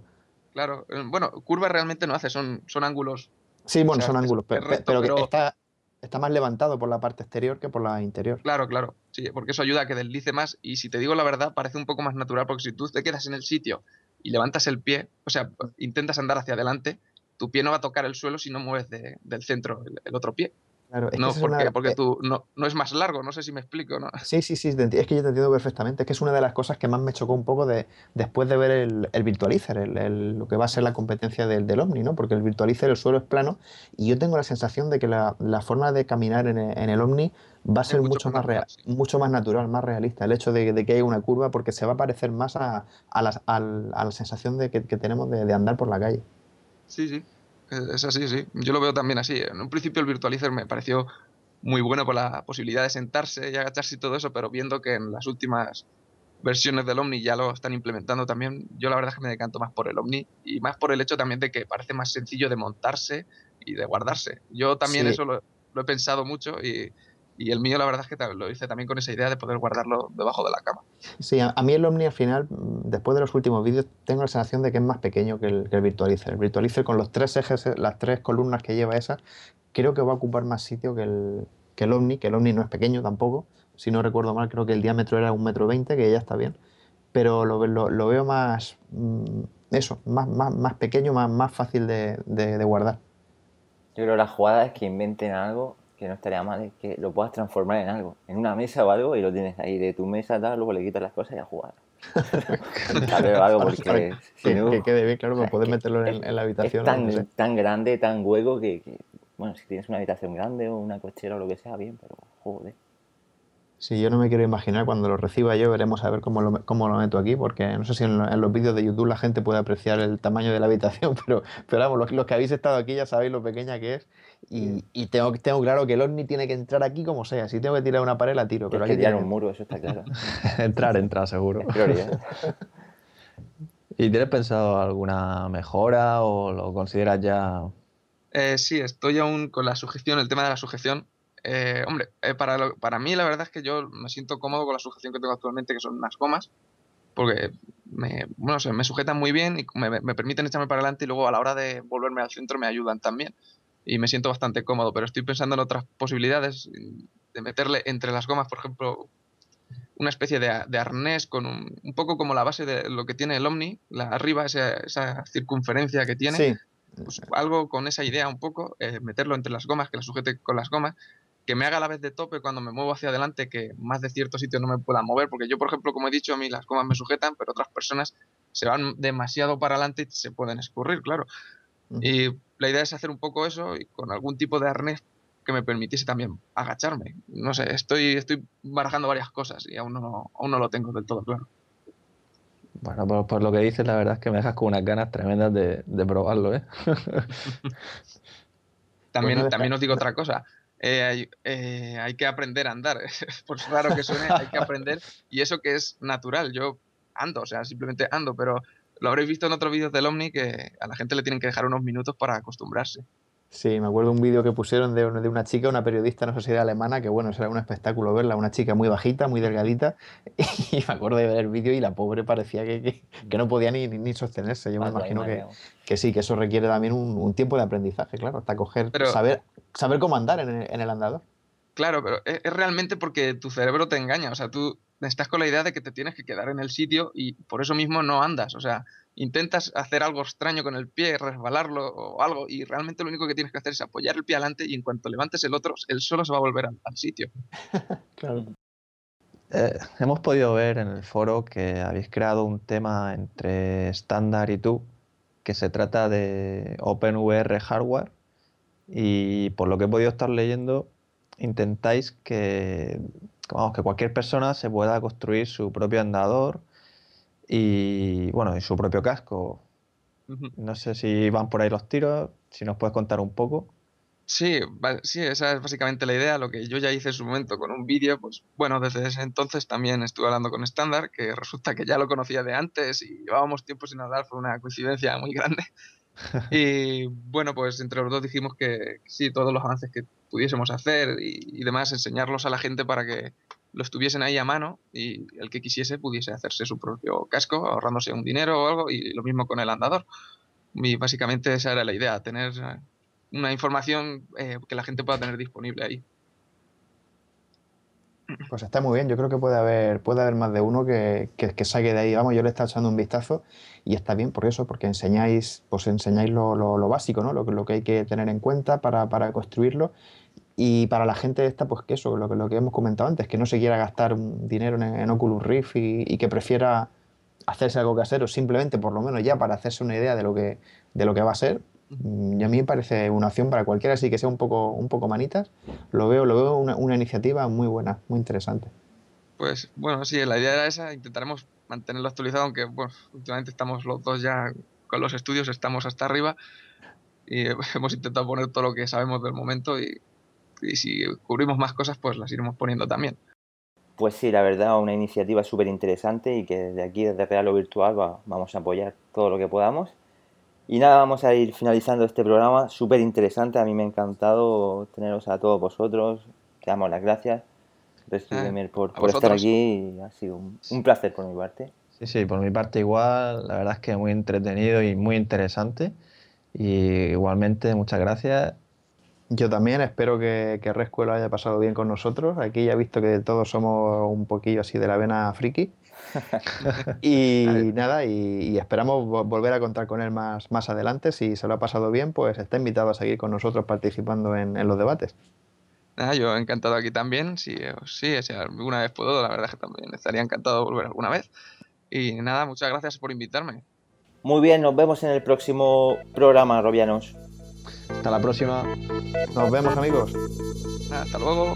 Claro, eh, bueno, curva realmente no hace, son, son ángulos. Sí, bueno, sea, son ángulos, recto, pero, que pero- está, está más levantado por la parte exterior que por la interior. Claro, claro, sí, porque eso ayuda a que deslice más y si te digo la verdad parece un poco más natural porque si tú te quedas en el sitio y levantas el pie, o sea, intentas andar hacia adelante, tu pie no va a tocar el suelo si no mueves de- del centro el, el otro pie. Claro, es que No, es porque, porque tú no, no es más largo, no sé si me explico, ¿no? Sí, sí, sí, es que yo te entiendo perfectamente. Es que es una de las cosas que más me chocó un poco de, después de ver el, el Virtualizer, el- el- lo que va a ser la competencia del, del Omni, ¿no? Porque el Virtualizer, el suelo es plano, y yo tengo la sensación de que la, la forma de caminar en el, en el Omni va a ser mucho mucho, más más, rea- natural, sí. mucho más natural, más realista. El hecho de, de que haya una curva, porque se va a parecer más a, a la, a la sensación de que, que tenemos de, de andar por la calle. Sí, sí, es así, sí. Yo lo veo también así. En un principio el Virtualizer me pareció muy bueno por la posibilidad de sentarse y agacharse y todo eso, pero viendo que en las últimas versiones del Omni ya lo están implementando también, yo la verdad es que me decanto más por el Omni y más por el hecho también de que parece más sencillo de montarse y de guardarse. Yo también Sí. eso lo, lo he pensado mucho y, y el mío la verdad es que lo hice también con esa idea de poder guardarlo debajo de la cama. Sí, a, a mí el Omni al final, mm, después de los últimos vídeos, tengo la sensación de que es más pequeño que el, que el Virtualizer. El Virtualizer con los tres ejes, eh, las tres columnas que lleva esa, creo que va a ocupar más sitio que el, que el Omni, que el Omni no es pequeño tampoco. Si no recuerdo mal, creo que el diámetro era un metro veinte, que ya está bien. pero lo, lo- lo veo más, mm, eso, más, más, más pequeño, más, más fácil de, de- de guardar. Yo creo que la jugada es que inventen algo que no estaría mal, es que lo puedas transformar en algo, en una mesa o algo y lo tienes ahí de tu mesa, tal, luego le quitas las cosas y a jugar. Algo porque si no, que quede bien, claro, o sea, para poder es que meterlo en, es- en la habitación. o tan, tan grande, tan hueco que, que, bueno, si tienes una habitación grande o una cochera o lo que sea, bien, pero joder. Sí, yo no me quiero imaginar cuando lo reciba yo, veremos a ver cómo lo, cómo lo meto aquí, porque no sé si en, lo- en los vídeos de YouTube la gente puede apreciar el tamaño de la habitación, pero, pero vamos, los, los que habéis estado aquí ya sabéis lo pequeña que es. Y, y tengo, tengo claro que el ovni tiene que entrar aquí como sea. Si tengo que tirar una pared, la tiro. Pero Tienes que tirar un muro, eso está claro. entrar, entrar, seguro. Prioridad. ¿Y tienes pensado alguna mejora o lo consideras ya Eh, sí, estoy aún con la sujeción, el tema de la sujeción. Eh, hombre, eh, para, lo- para mí la verdad es que yo me siento cómodo con la sujeción que tengo actualmente, que son unas gomas, porque me, bueno, me sujetan muy bien y me, me permiten echarme para adelante y luego a la hora de volverme al centro me ayudan también. Y me siento bastante cómodo, pero estoy pensando en otras posibilidades de meterle entre las gomas, por ejemplo, una especie de, arnés con un, un poco como la base de lo que tiene el Omni, la, arriba esa, esa circunferencia que tiene Sí, pues algo con esa idea un poco, eh, meterlo entre las gomas, que la sujete con las gomas, que me haga a la vez de tope cuando me muevo hacia adelante, que más de cierto sitio no me pueda mover, porque yo, por ejemplo, como he dicho, a mí las gomas me sujetan, pero otras personas se van demasiado para adelante y se pueden escurrir, claro. Y la idea es hacer un poco eso y con algún tipo de arnés que me permitiese también agacharme. No sé, estoy, estoy barajando varias cosas y aún no, aún no lo tengo del todo claro. Bueno, por, por lo que dices, la verdad es que me dejas con unas ganas tremendas de, de probarlo, ¿eh? También, también os digo otra cosa. eh, hay, eh, hay que aprender a andar. Por raro que suene, hay que aprender. Y eso que es natural. Yo ando, o sea, simplemente ando, pero lo habréis visto en otros vídeos del Omni que a la gente le tienen que dejar unos minutos para acostumbrarse. Sí, me acuerdo un vídeo que pusieron de, de una chica, una periodista, no sé si era alemana, que bueno, eso era un espectáculo verla, una chica muy bajita, muy delgadita, y me acuerdo de ver el vídeo y la pobre parecía que, que- que no podía ni, ni- sostenerse. Yo me imagino que, que sí, que eso requiere también un, un tiempo de aprendizaje, claro, hasta coger, Pero- saber, saber cómo andar en el, en el andador. Claro, pero es, es realmente porque tu cerebro te engaña. O sea, tú estás con la idea de que te tienes que quedar en el sitio y por eso mismo no andas. O sea, intentas hacer algo extraño con el pie, resbalarlo o algo, y realmente lo único que tienes que hacer es apoyar el pie adelante y en cuanto levantes el otro, él solo se va a volver al- al sitio. Claro. Eh, hemos podido ver en el foro que habéis creado un tema entre estándar y tú que se trata de OpenVR hardware y por lo que he podido estar leyendo intentáis que, vamos, que cualquier persona se pueda construir su propio andador y bueno, y su propio casco. No sé si van por ahí los tiros, si nos puedes contar un poco. Sí, sí, esa es básicamente la idea. Lo que yo ya hice en su momento con un vídeo, pues bueno, desde ese entonces también estuve hablando con Standard, que resulta que ya lo conocía de antes y llevábamos tiempo sin hablar, fue una coincidencia muy grande. Y bueno, pues entre los dos dijimos que sí, todos los avances que pudiésemos hacer y, y demás, enseñarlos a la gente para que los tuviesen ahí a mano y el que quisiese pudiese hacerse su propio casco, ahorrándose un dinero o algo, y lo mismo con el andador. Y básicamente esa era la idea, tener una información eh, que la gente pueda tener disponible ahí. Pues está muy bien, yo creo que puede haber, puede haber más de uno que, que, que saque de ahí. Vamos, yo le he estado echando un vistazo y está bien por eso, porque enseñáis, pues enseñáis lo, lo- básico, ¿no? Lo, lo que hay que tener en cuenta para, para construirlo. Y para la gente esta, pues que eso, lo lo que hemos comentado antes, que no se quiera gastar dinero en, en Oculus Rift y, y que prefiera hacerse algo casero, simplemente por lo menos ya para hacerse una idea de lo que, de lo que va a ser. Mm, Y a mí me parece una opción para cualquiera, así que sea un poco, un poco manitas. Lo veo, lo veo una, una iniciativa muy buena, muy interesante. Pues bueno, sí, la idea era esa, intentaremos mantenerlo actualizado, aunque bueno, últimamente estamos los dos ya con los estudios, estamos hasta arriba y hemos intentado poner todo lo que sabemos del momento y, y si cubrimos más cosas, pues las iremos poniendo también. Pues sí, la verdad, una iniciativa súper interesante y que desde aquí, desde Real o Virtual, va- vamos a apoyar todo lo que podamos. Y nada, vamos a ir finalizando este programa, súper interesante. A mí me ha encantado teneros a todos vosotros. Te damos las gracias, Ah, Gamer, por, a por estar aquí. y Ha sido un, un placer por mi parte. Sí, sí, por mi parte igual, la verdad es que muy entretenido y muy interesante. Y igualmente, muchas gracias. Yo también espero que, que Rescue lo haya pasado bien con nosotros. Aquí ya he visto que todos somos un poquillo así de la vena friki. y nada, y, esperamos volver a contar con él más, más adelante. Si se lo ha pasado bien, pues está invitado a seguir con nosotros participando en, los debates. Nada, yo encantado aquí también. Si, sí, si alguna vez puedo, la verdad es que también estaría encantado de volver alguna vez. Y nada, muchas gracias por invitarme. Muy bien, nos vemos en el próximo programa, Robianos. Hasta la próxima. Nos vemos, amigos. Hasta luego.